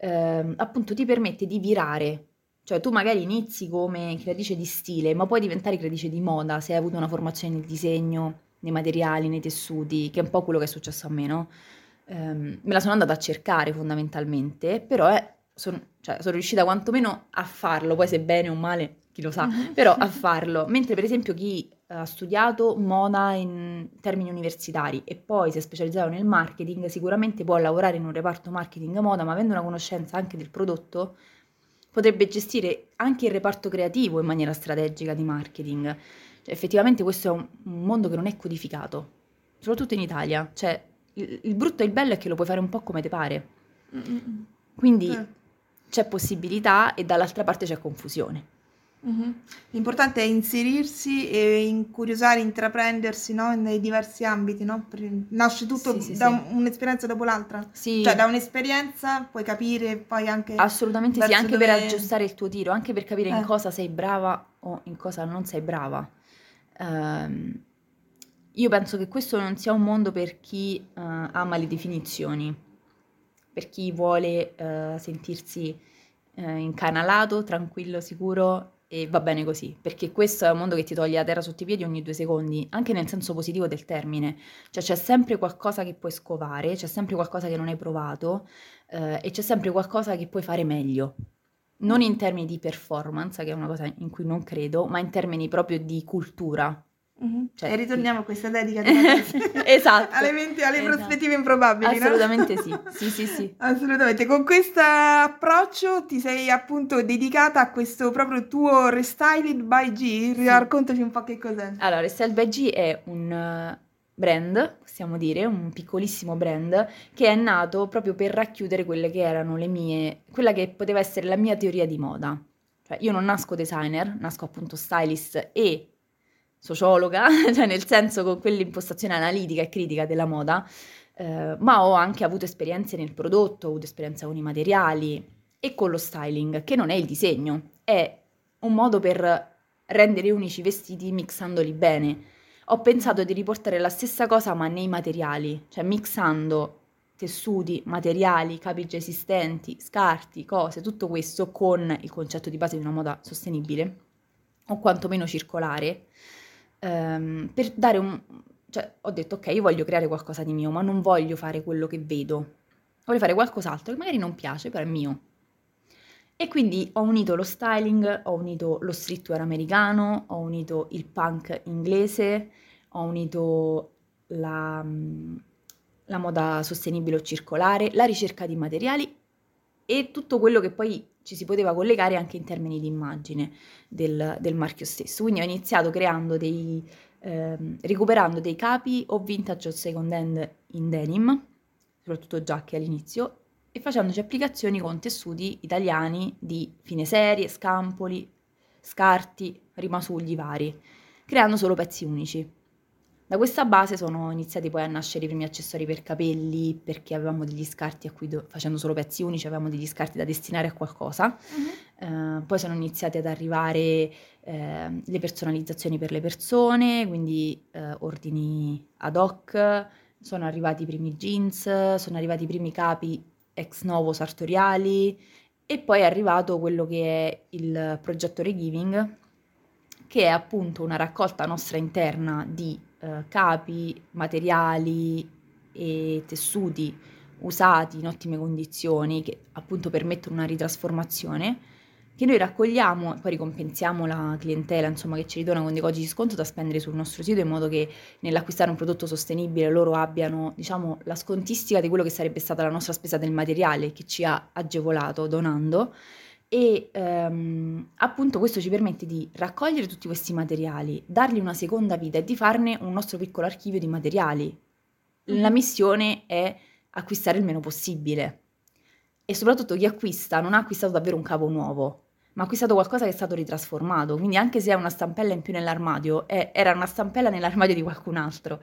ehm, appunto ti permette di virare. Cioè tu magari inizi come creatrice di stile, ma puoi diventare creatrice di moda se hai avuto una formazione nel disegno, nei materiali, nei tessuti, che è un po' quello che è successo a me, no? Ehm, me la sono andata a cercare fondamentalmente, però è, son, cioè, sono riuscita quantomeno a farlo, poi se bene o male chi lo sa, mm-hmm. però a farlo. Mentre per esempio chi ha studiato moda in termini universitari e poi si è specializzato nel marketing, sicuramente può lavorare in un reparto marketing moda, ma avendo una conoscenza anche del prodotto, potrebbe gestire anche il reparto creativo in maniera strategica di marketing. Cioè, effettivamente questo è un, un, mondo che non è codificato, soprattutto in Italia. Cioè, il, il, brutto e il bello è che lo puoi fare un po' come ti pare. Mm-mm. Quindi certo. c'è possibilità e dall'altra parte c'è confusione. Mh-mh. L'importante è inserirsi e incuriosare, intraprendersi, no, nei diversi ambiti, no, nasce tutto Sì, sì, da sì. un'esperienza dopo l'altra. Cioè da un'esperienza puoi capire poi anche Assolutamente sì, anche per aggiustare il tuo tiro, anche per capire in eh. cosa sei brava o in cosa non sei brava. Ehm, io penso che questo non sia un mondo per chi, uhm, ama le definizioni, per chi vuole, uhm, sentirsi, uhm, incanalato, tranquillo, sicuro e va bene così, perché questo è un mondo che ti toglie la terra sotto i piedi ogni due secondi, anche nel senso positivo del termine, cioè c'è sempre qualcosa che puoi scovare, c'è sempre qualcosa che non hai provato eh, e c'è sempre qualcosa che puoi fare meglio, non in termini di performance, che è una cosa in cui non credo, ma in termini proprio di cultura, Mm-hmm. Cioè, e ritorniamo a questa dedica di esatto. alle, menti, alle esatto. prospettive improbabili. Assolutamente no? sì. sì, sì, sì. Assolutamente. Con questo approccio ti sei appunto dedicata a questo proprio tuo Restyled by G. Sì. Raccontaci un po' che cos'è. Allora, Restyled by G è un eh, brand, possiamo dire, un piccolissimo brand che è nato proprio per racchiudere quelle che erano le mie, quella che poteva essere la mia teoria di moda. Cioè, io non nasco designer, nasco appunto stylist e sociologa, cioè nel senso con quell'impostazione analitica e critica della moda, eh, ma ho anche avuto esperienze nel prodotto, ho avuto esperienze con i materiali e con lo styling, che non è il disegno, è un modo per rendere unici i vestiti mixandoli bene. Ho pensato di riportare la stessa cosa ma nei materiali, cioè mixando tessuti, materiali, capi già esistenti, scarti, cose, tutto questo con il concetto di base di una moda sostenibile o quantomeno circolare, ehm, per dare un... cioè ho detto ok, io voglio creare qualcosa di mio, ma non voglio fare quello che vedo, voglio fare qualcos'altro che magari non piace, però è mio. E quindi ho unito lo styling, ho unito lo streetwear americano, ho unito il punk inglese, ho unito la, la moda sostenibile o circolare, la ricerca di materiali e tutto quello che poi ci si poteva collegare anche in termini di immagine del, del marchio stesso. Quindi ho iniziato creando dei, eh, recuperando dei capi o vintage o second hand in denim, soprattutto giacche all'inizio, e facendoci applicazioni con tessuti italiani di fine serie, scampoli, scarti, rimasugli vari, creando solo pezzi unici. Da questa base sono iniziati poi a nascere i primi accessori per capelli, perché avevamo degli scarti a cui, do- facendo solo pezzi unici, avevamo degli scarti da destinare a qualcosa. Uh-huh. Uh, poi sono iniziati ad arrivare uh, le personalizzazioni per le persone, quindi uh, ordini ad hoc, sono arrivati i primi jeans, sono arrivati i primi capi ex novo sartoriali e poi è arrivato quello che è il progetto Regiving, che è appunto una raccolta nostra interna di eh, capi, materiali e tessuti usati in ottime condizioni che appunto permettono una ritrasformazione che noi raccogliamo e poi ricompensiamo la clientela insomma, che ci ridona con dei codici di sconto da spendere sul nostro sito in modo che nell'acquistare un prodotto sostenibile loro abbiano diciamo, la scontistica di quello che sarebbe stata la nostra spesa del materiale che ci ha agevolato donando e ehm, appunto questo ci permette di raccogliere tutti questi materiali, dargli una seconda vita e di farne un nostro piccolo archivio di materiali. La mm-hmm. missione è acquistare il meno possibile e soprattutto chi acquista non ha acquistato davvero un capo nuovo, ma ha acquistato qualcosa che è stato ritrasformato, quindi anche se è una stampella in più nell'armadio, è, era una stampella nell'armadio di qualcun altro.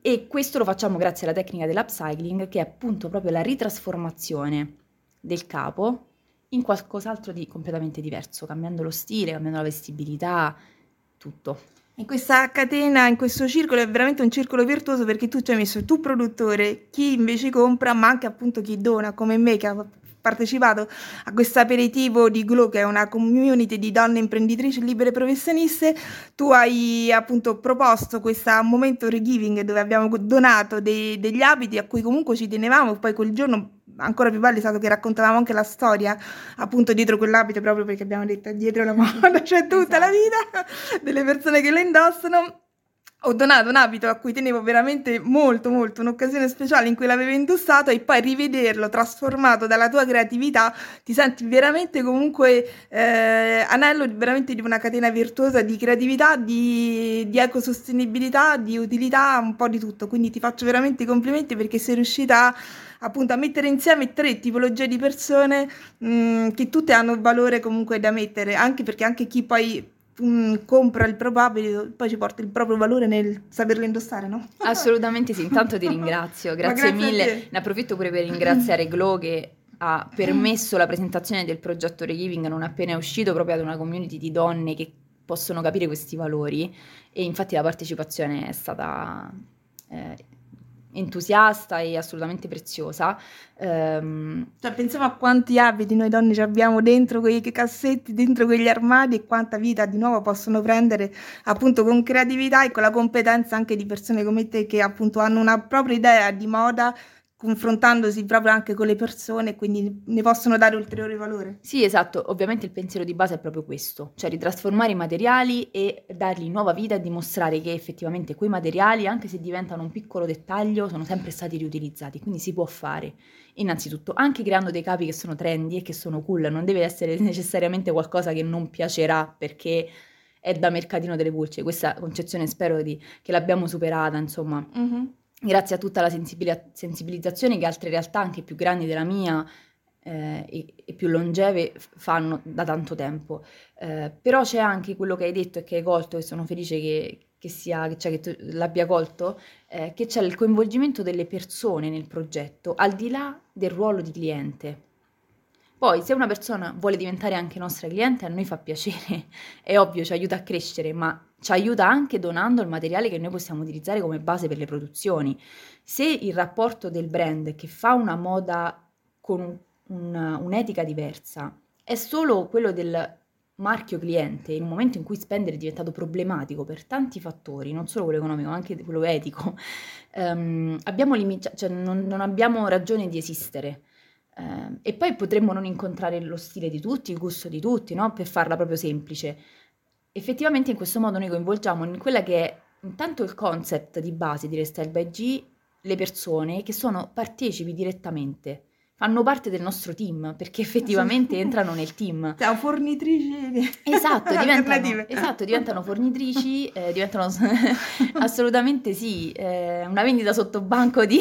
E questo lo facciamo grazie alla tecnica dell'upcycling, che è appunto proprio la ritrasformazione del capo in qualcos'altro di completamente diverso, cambiando lo stile, cambiando la vestibilità, tutto. In questa catena, in questo circolo è veramente un circolo virtuoso perché tu ci hai messo tu produttore, chi invece compra, ma anche appunto chi dona, come me che ha partecipato a questo aperitivo di Glow, che è una community di donne imprenditrici libere professioniste, tu hai appunto proposto questo momento regiving dove abbiamo donato dei, degli abiti a cui comunque ci tenevamo, poi quel giorno ancora più bello è stato che raccontavamo anche la storia appunto dietro quell'abito proprio perché abbiamo detto dietro la moda c'è tutta esatto. la vita delle persone che lo indossano ho donato un abito a cui tenevo veramente molto molto, un'occasione speciale in cui l'avevo indossato e poi rivederlo trasformato dalla tua creatività, ti senti veramente comunque eh, anello veramente di una catena virtuosa di creatività, di, di ecosostenibilità, di utilità, un po' di tutto. Quindi ti faccio veramente i complimenti perché sei riuscita appunto a mettere insieme tre tipologie di persone mh, mm, che tutte hanno valore comunque da mettere, anche perché anche chi poi compra il probabile, poi ci porta il proprio valore nel saperlo indossare, no? Assolutamente sì, intanto ti ringrazio, grazie, grazie mille. Ne approfitto pure per ringraziare Glow che ha permesso la presentazione del progetto Regiving non appena è uscito proprio ad una community di donne che possono capire questi valori e infatti la partecipazione è stata eh, entusiasta e assolutamente preziosa. Um, cioè, pensiamo a quanti abiti noi donne abbiamo dentro quei cassetti, dentro quegli armadi e quanta vita di nuovo possono prendere appunto con creatività e con la competenza anche di persone come te che appunto hanno una propria idea di moda confrontandosi proprio anche con le persone, quindi ne possono dare ulteriore valore. Sì, esatto, ovviamente il pensiero di base è proprio questo, cioè ritrasformare i materiali e dargli nuova vita e dimostrare che effettivamente quei materiali, anche se diventano un piccolo dettaglio, sono sempre stati riutilizzati, quindi si può fare. Innanzitutto, anche creando dei capi che sono trendy e che sono cool, non deve essere necessariamente qualcosa che non piacerà perché è da mercatino delle pulce, questa concezione spero di, che l'abbiamo superata, insomma. Mm-hmm grazie a tutta la sensibilizzazione che altre realtà anche più grandi della mia eh, e, e, più longeve fanno da tanto tempo. Eh, però c'è anche quello che hai detto e che hai colto, e sono felice che, che, sia, cioè che l'abbia colto, eh, che c'è il coinvolgimento delle persone nel progetto, al di là del ruolo di cliente. Poi, se una persona vuole diventare anche nostra cliente, a noi fa piacere, è ovvio, ci aiuta a crescere, ma ci aiuta anche donando il materiale che noi possiamo utilizzare come base per le produzioni. Se il rapporto del brand che fa una moda con un un'etica diversa, è solo quello del marchio cliente, in un momento in cui spendere è diventato problematico per tanti fattori, non solo quello economico, ma anche quello etico, um, abbiamo limita- cioè non, non, abbiamo ragione di esistere. Uh, e poi potremmo non incontrare lo stile di tutti, il gusto di tutti, no? per farla proprio semplice. Effettivamente in questo modo noi coinvolgiamo in quella che è intanto il concept di base di Restyle by G le persone che sono partecipi direttamente fanno parte del nostro team perché effettivamente entrano nel team. Siamo fornitrici. Esatto, diventano, esatto, diventano fornitrici, eh, diventano assolutamente sì, eh, una vendita sotto banco di,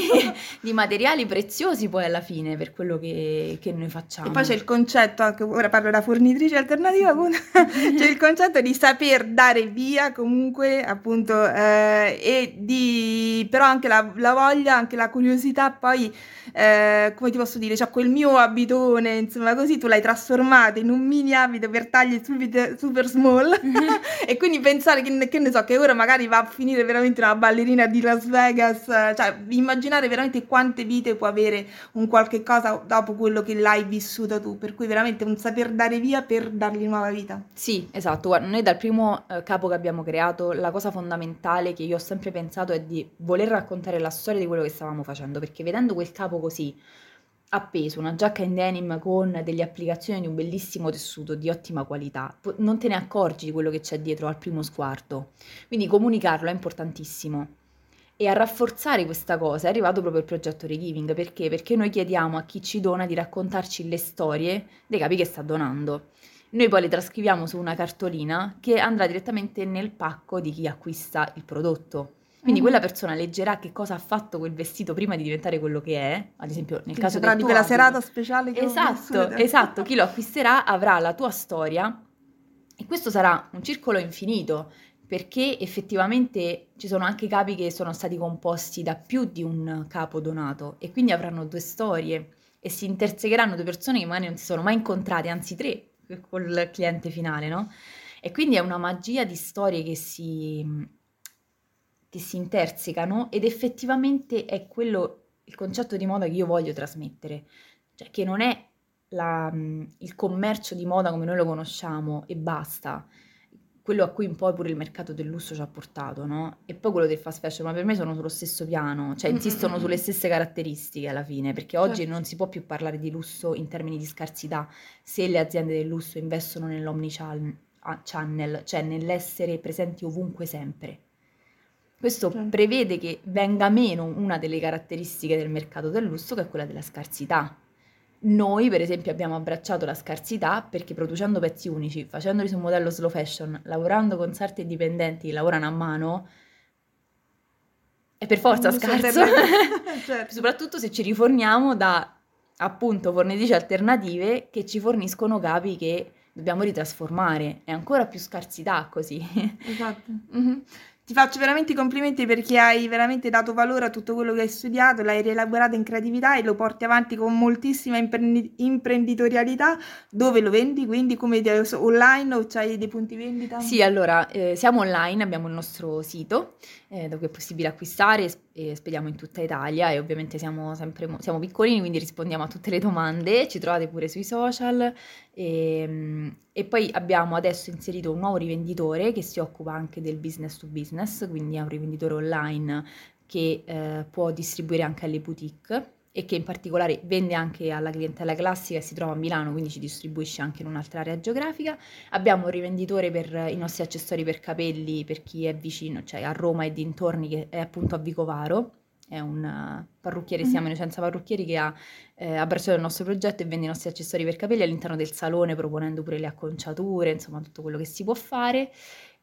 di, materiali preziosi poi alla fine per quello che, che, noi facciamo. E poi c'è il concetto, anche ora parlo da fornitrice alternativa, c'è il concetto di saper dare via comunque appunto eh, e di però anche la, la, voglia, anche la curiosità poi, eh, come ti posso dire, dire, cioè quel mio abitone, insomma così, tu l'hai trasformato in un mini abito per tagli super, super small. E quindi pensare che, che, ne so, che ora magari va a finire veramente una ballerina di Las Vegas, cioè immaginare veramente quante vite può avere un qualche cosa dopo quello che l'hai vissuto tu, per cui veramente un saper dare via per dargli nuova vita. Sì, esatto, guarda, noi dal primo eh, capo che abbiamo creato, la cosa fondamentale che io ho sempre pensato è di voler raccontare la storia di quello che stavamo facendo, perché vedendo quel capo così, appeso una giacca in denim con delle applicazioni di un bellissimo tessuto di ottima qualità, non te ne accorgi di quello che c'è dietro al primo sguardo. Quindi comunicarlo è importantissimo. E a rafforzare questa cosa è arrivato proprio il progetto Regiving, perché? Perché noi chiediamo a chi ci dona di raccontarci le storie dei capi che sta donando. Noi poi le trascriviamo su una cartolina che andrà direttamente nel pacco di chi acquista il prodotto. Quindi mm-hmm. quella persona leggerà che cosa ha fatto quel vestito prima di diventare quello che è, ad esempio nel caso di quella serata speciale che Esatto, esatto, chi lo acquisterà avrà la tua storia e questo sarà un circolo infinito perché effettivamente ci sono anche capi che sono stati composti da più di un capo donato e quindi avranno due storie e si intersecheranno due persone che magari non si sono mai incontrate, anzi tre col cliente finale, no? E quindi è una magia di storie che si che si intersecano ed effettivamente è quello il concetto di moda che io voglio trasmettere, cioè che non è la, il commercio di moda come noi lo conosciamo e basta, quello a cui un po' pure il mercato del lusso ci ha portato, no? E poi quello del fast fashion, ma per me sono sullo stesso piano, cioè insistono sulle stesse caratteristiche alla fine, perché oggi certo. non si può più parlare di lusso in termini di scarsità se le aziende del lusso investono nell'omnichannel, cioè nell'essere presenti ovunque sempre. Questo certo. prevede che venga meno una delle caratteristiche del mercato del lusso, che è quella della scarsità. Noi, per esempio, abbiamo abbracciato la scarsità perché producendo pezzi unici, facendoli su un modello slow fashion, lavorando con sarti indipendenti che lavorano a mano, è per forza non scarso. certo. Soprattutto se ci riforniamo da appunto fornitrici alternative che ci forniscono capi che dobbiamo ritrasformare. È ancora più scarsità così. Esatto. Mm-hmm. Ti faccio veramente i complimenti perché hai veramente dato valore a tutto quello che hai studiato, l'hai rielaborato in creatività e lo porti avanti con moltissima imprendi- imprenditorialità. Dove lo vendi? Quindi come online o c'hai dei punti vendita? Sì, allora eh, siamo online, abbiamo il nostro sito eh, dove è possibile acquistare e spediamo in tutta Italia e ovviamente siamo sempre siamo piccolini quindi rispondiamo a tutte le domande, ci trovate pure sui social e, ehm, e poi abbiamo adesso inserito un nuovo rivenditore che si occupa anche del business to business, quindi è un rivenditore online che eh, può distribuire anche alle boutique e che in particolare vende anche alla clientela classica e si trova a Milano, quindi ci distribuisce anche in un'altra area geografica. Abbiamo un rivenditore per i nostri accessori per capelli per chi è vicino, cioè a Roma e dintorni, che è appunto a Vicovaro. È un parrucchiere, mm-hmm. si chiama Innocenza Parrucchieri, che ha eh, abbracciato il nostro progetto e vende i nostri accessori per capelli all'interno del salone, proponendo pure le acconciature, insomma tutto quello che si può fare.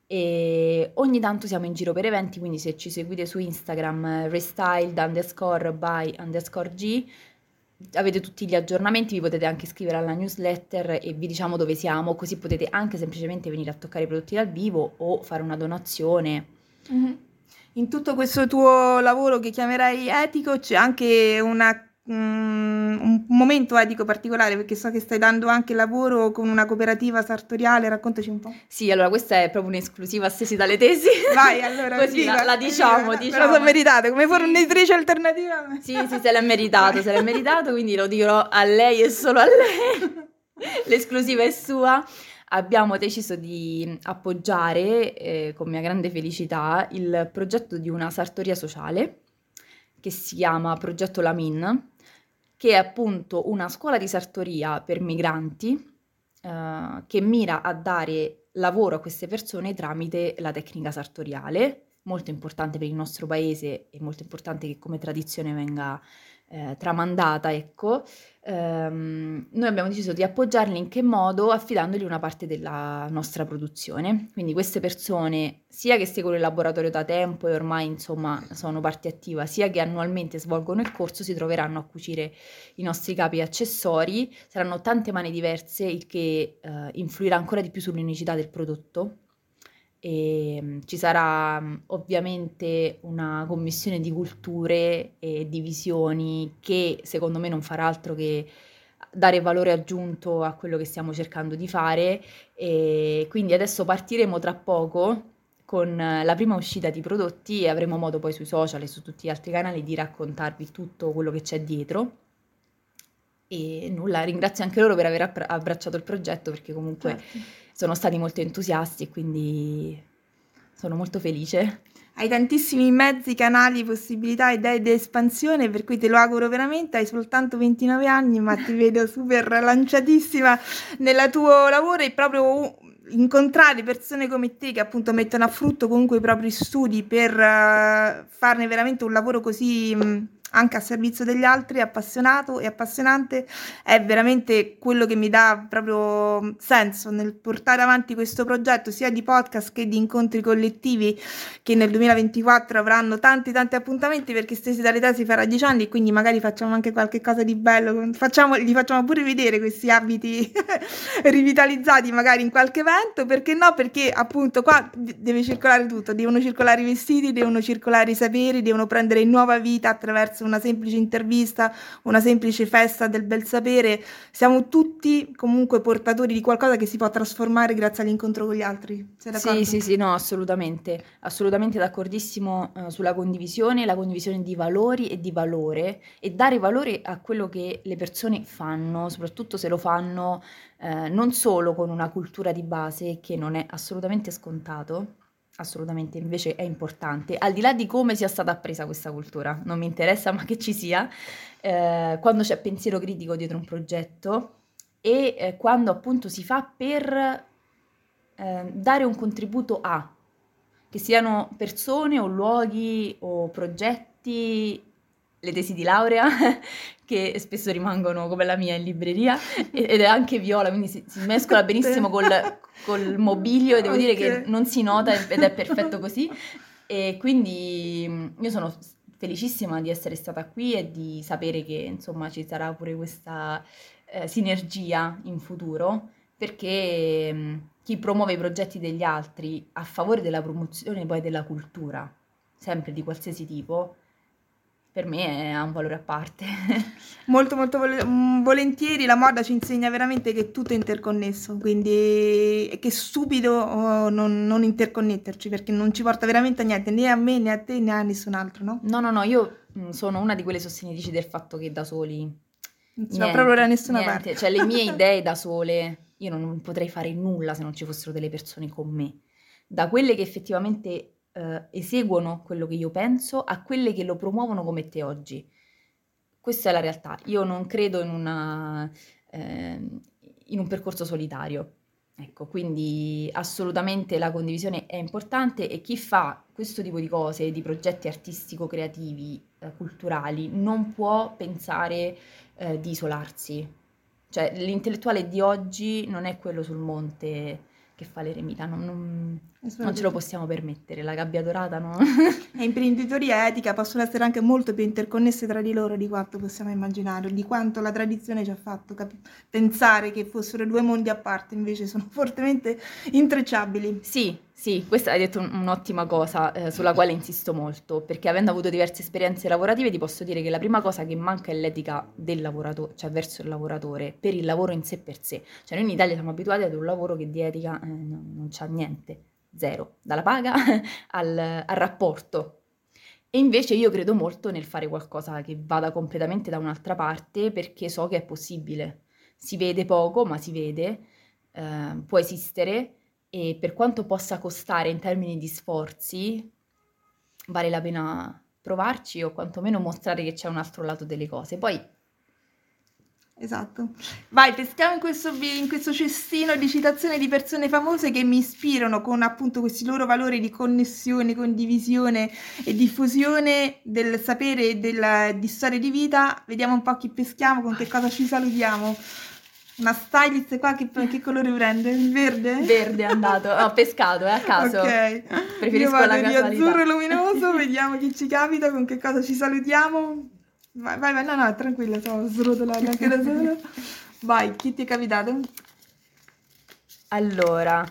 E ogni tanto siamo in giro per eventi, quindi se ci seguite su Instagram restyledunderscore by underscore G avete tutti gli aggiornamenti, vi potete anche iscrivere alla newsletter e vi diciamo dove siamo, così potete anche semplicemente venire a toccare i prodotti dal vivo o fare una donazione. Mm-hmm. In tutto questo tuo lavoro che chiamerai etico c'è anche una un momento etico particolare perché so che stai dando anche lavoro con una cooperativa sartoriale, raccontaci un po'. Sì, allora questa è proprio un'esclusiva stesi dalle tesi. Vai, allora. Così la, la, diciamo, diciamo. Me lo so meritato, come fornitrice alternativa. Sì, sì, se l'è meritato, se l'è meritato, quindi lo dirò a lei e solo a lei. L'esclusiva è sua. Abbiamo deciso di appoggiare, eh, con mia grande felicità, il progetto di una sartoria sociale che si chiama Progetto Lamin che è appunto una scuola di sartoria per migranti eh, che mira a dare lavoro a queste persone tramite la tecnica sartoriale, molto importante per il nostro paese e molto importante che come tradizione venga eh, tramandata, ecco, ehm, noi abbiamo deciso di appoggiarli in che modo? Affidandogli una parte della nostra produzione. Quindi queste persone, sia che seguono il laboratorio da tempo e ormai insomma sono parte attiva, sia che annualmente svolgono il corso, si troveranno a cucire i nostri capi e accessori. Saranno tante mani diverse, il che eh, influirà ancora di più sull'unicità del prodotto e ehm, ci sarà mm, ovviamente una commissione di culture e di visioni che secondo me non farà altro che dare valore aggiunto a quello che stiamo cercando di fare e quindi adesso partiremo tra poco con la prima uscita di prodotti e avremo modo poi sui social e su tutti gli altri canali di raccontarvi tutto quello che c'è dietro. E nulla, ringrazio anche loro per aver abbracciato il progetto perché comunque certo sono stati molto entusiasti e quindi sono molto felice. Hai tantissimi mezzi, canali, possibilità, idee di espansione, per cui te lo auguro veramente. Hai soltanto 29 anni, ma ti vedo super lanciatissima nel tuo lavoro e proprio incontrare persone come te che appunto mettono a frutto comunque i propri studi per uh, farne veramente un lavoro così... Anche a servizio degli altri, appassionato e appassionante, è veramente quello che mi dà proprio senso nel portare avanti questo progetto sia di podcast che di incontri collettivi che nel 2024 avranno tanti tanti appuntamenti perché Stesi Dalle si farà dieci anni e quindi magari facciamo anche qualche cosa di bello, facciamo, gli facciamo pure vedere questi abiti rivitalizzati magari in qualche evento, perché no? Perché appunto qua deve circolare tutto, devono circolare i vestiti, devono circolare i saperi, devono prendere nuova vita attraverso attraverso una semplice intervista, una semplice festa del bel sapere, siamo tutti comunque portatori di qualcosa che si può trasformare grazie all'incontro con gli altri. Sì, sì, sì, no, assolutamente, assolutamente d'accordissimo uh, sulla condivisione, la condivisione di valori e di valore e dare valore a quello che le persone fanno, soprattutto se lo fanno eh, non solo con una cultura di base che non è assolutamente scontato, assolutamente invece è importante, al di là di come sia stata appresa questa cultura, non mi interessa ma che ci sia, eh, quando c'è pensiero critico dietro un progetto e eh, quando appunto si fa per eh, dare un contributo a, che siano persone o luoghi o progetti le tesi di laurea che spesso rimangono come la mia in libreria ed è anche viola, quindi si, si mescola benissimo col, col mobilio e devo okay. dire che non si nota ed è perfetto così. E quindi io sono felicissima di essere stata qui e di sapere che insomma ci sarà pure questa eh, sinergia in futuro perché mh, chi promuove i progetti degli altri a favore della promozione poi della cultura, sempre di qualsiasi tipo, per me ha un valore a parte. molto molto vol- mm, volentieri la moda ci insegna veramente che tutto è interconnesso, quindi è che stupido oh, non, non, interconnetterci perché non ci porta veramente a niente, né a me né a te né a nessun altro, no? No, no, no, io mm, sono una di quelle sostenitrici del fatto che da soli... Non si va proprio da nessuna niente. parte. Cioè le mie idee da sole, io non potrei fare nulla se non ci fossero delle persone con me. Da quelle che effettivamente eh, eseguono quello che io penso a quelle che lo promuovono come te oggi. Questa è la realtà. Io non credo in, una, eh, in un percorso solitario. Ecco, quindi assolutamente la condivisione è importante e chi fa questo tipo di cose, di progetti artistico-creativi, eh, culturali, non può pensare eh, di isolarsi. Cioè, l'intellettuale di oggi non è quello sul monte che fa l'eremita, non, non, non, ce lo possiamo permettere, la gabbia dorata no? e imprenditoria e etica possono essere anche molto più interconnesse tra di loro di quanto possiamo immaginare, di quanto la tradizione ci ha fatto cap- pensare che fossero due mondi a parte, invece sono fortemente intrecciabili. Sì, sì, questa hai detto un'ottima cosa eh, sulla quale insisto molto, perché avendo avuto diverse esperienze lavorative ti posso dire che la prima cosa che manca è l'etica del lavoratore, cioè verso il lavoratore, per il lavoro in sé per sé. Cioè noi in Italia siamo abituati ad un lavoro che di etica eh, non, non c'ha niente, zero, dalla paga al, al rapporto. E invece io credo molto nel fare qualcosa che vada completamente da un'altra parte perché so che è possibile. Si vede poco, ma si vede, eh, può esistere e per quanto possa costare in termini di sforzi, vale la pena provarci o quantomeno mostrare che c'è un altro lato delle cose. Poi Esatto. Vai, peschiamo in questo, in questo, cestino di citazioni di persone famose che mi ispirano con appunto questi loro valori di connessione, condivisione e diffusione del sapere e del, di storia di vita. Vediamo un po' chi peschiamo, con che cosa ci salutiamo. Una stylist qua che, che colore prende? Il verde? Verde è andato, ho pescato, eh, a caso. Ok. Preferisco Io la di azzurro luminoso, vediamo chi ci capita, con che cosa ci salutiamo. Vai, vai, vai no, no, tranquilla, sto srotolando anche da sola. Vai, chi ti è capitato? Allora,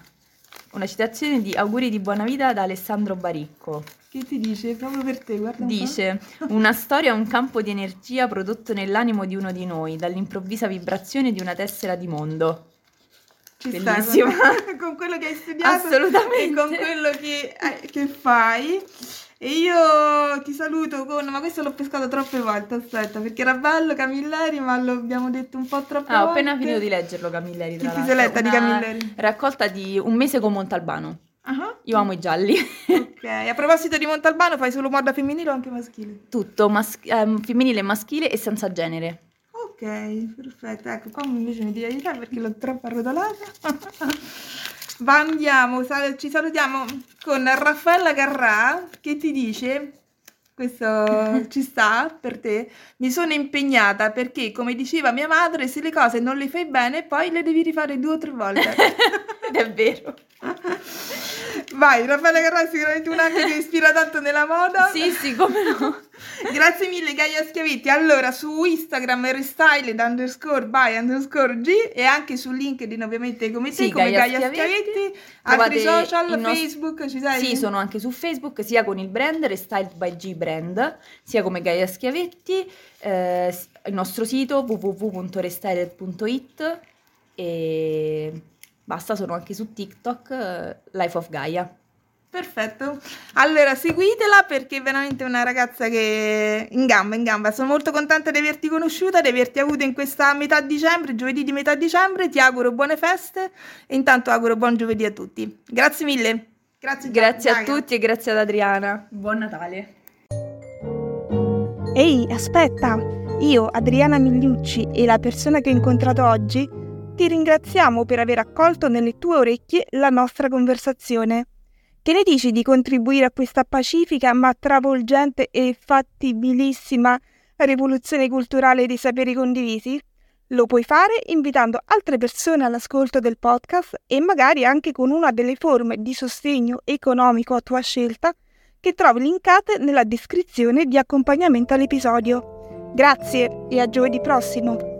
una citazione di auguri di buona vita da Alessandro Baricco. Che ti dice? Proprio per te, guarda. Dice, una storia è un campo di energia prodotto nell'animo di uno di noi, dall'improvvisa vibrazione di una tessera di mondo. Ci Bellissimo. Con, con quello che hai studiato Assolutamente. e con quello che, eh, che fai. E io ti saluto con, ma questo l'ho pescato troppe volte, aspetta, perché era bello Camilleri, ma lo abbiamo detto un po' troppe ah, volte. ho appena finito di leggerlo Camilleri, Chi ti sei letta di Camilleri? Raccolta di Un mese con Montalbano. Uh-huh. Io amo i gialli. ok, a proposito di Montalbano, fai solo moda femminile o anche maschile? Tutto, mas- ehm, femminile maschile e senza genere. Ok, perfetto. Ecco, qua invece mi devi aiutare perché l'ho troppo arrotolata. Ma andiamo, ci salutiamo con Raffaella Carrà che ti dice questo ci sta per te. Mi sono impegnata perché, come diceva mia madre, se le cose non le fai bene, poi le devi rifare due o tre volte. Ed è vero. Vai, Raffaele Carrà è sicuramente un anche che ispira tanto nella moda. Sì, sì, come no. Grazie mille Gaia Schiavetti. Allora, su Instagram restyled underscore by underscore G e anche su LinkedIn ovviamente come sì, te, come Gaia, Gaia Schiavetti. Altri social, Facebook, nostro... ci sei? Sì, sono anche su Facebook, sia con il brand Restyled by G Brand, sia come Gaia Schiavetti, eh, il nostro sito www.restyled.it e Basta, sono anche su TikTok, eh, Life of Gaia. Perfetto. Allora, seguitela perché è veramente una ragazza che in gamba, in gamba. Sono molto contenta di averti conosciuta, di averti avuto in questa metà dicembre, giovedì di metà dicembre. Ti auguro buone feste e intanto auguro buon giovedì a tutti. Grazie mille. Grazie, grazie a tutti e grazie ad Adriana. Buon Natale. Ehi, aspetta. Io, Adriana Migliucci e la persona che ho incontrato oggi ti ringraziamo per aver accolto nelle tue orecchie la nostra conversazione. Che ne dici di contribuire a questa pacifica ma travolgente e fattibilissima rivoluzione culturale dei saperi condivisi? Lo puoi fare invitando altre persone all'ascolto del podcast e magari anche con una delle forme di sostegno economico a tua scelta che trovi linkate nella descrizione di accompagnamento all'episodio. Grazie e a giovedì prossimo!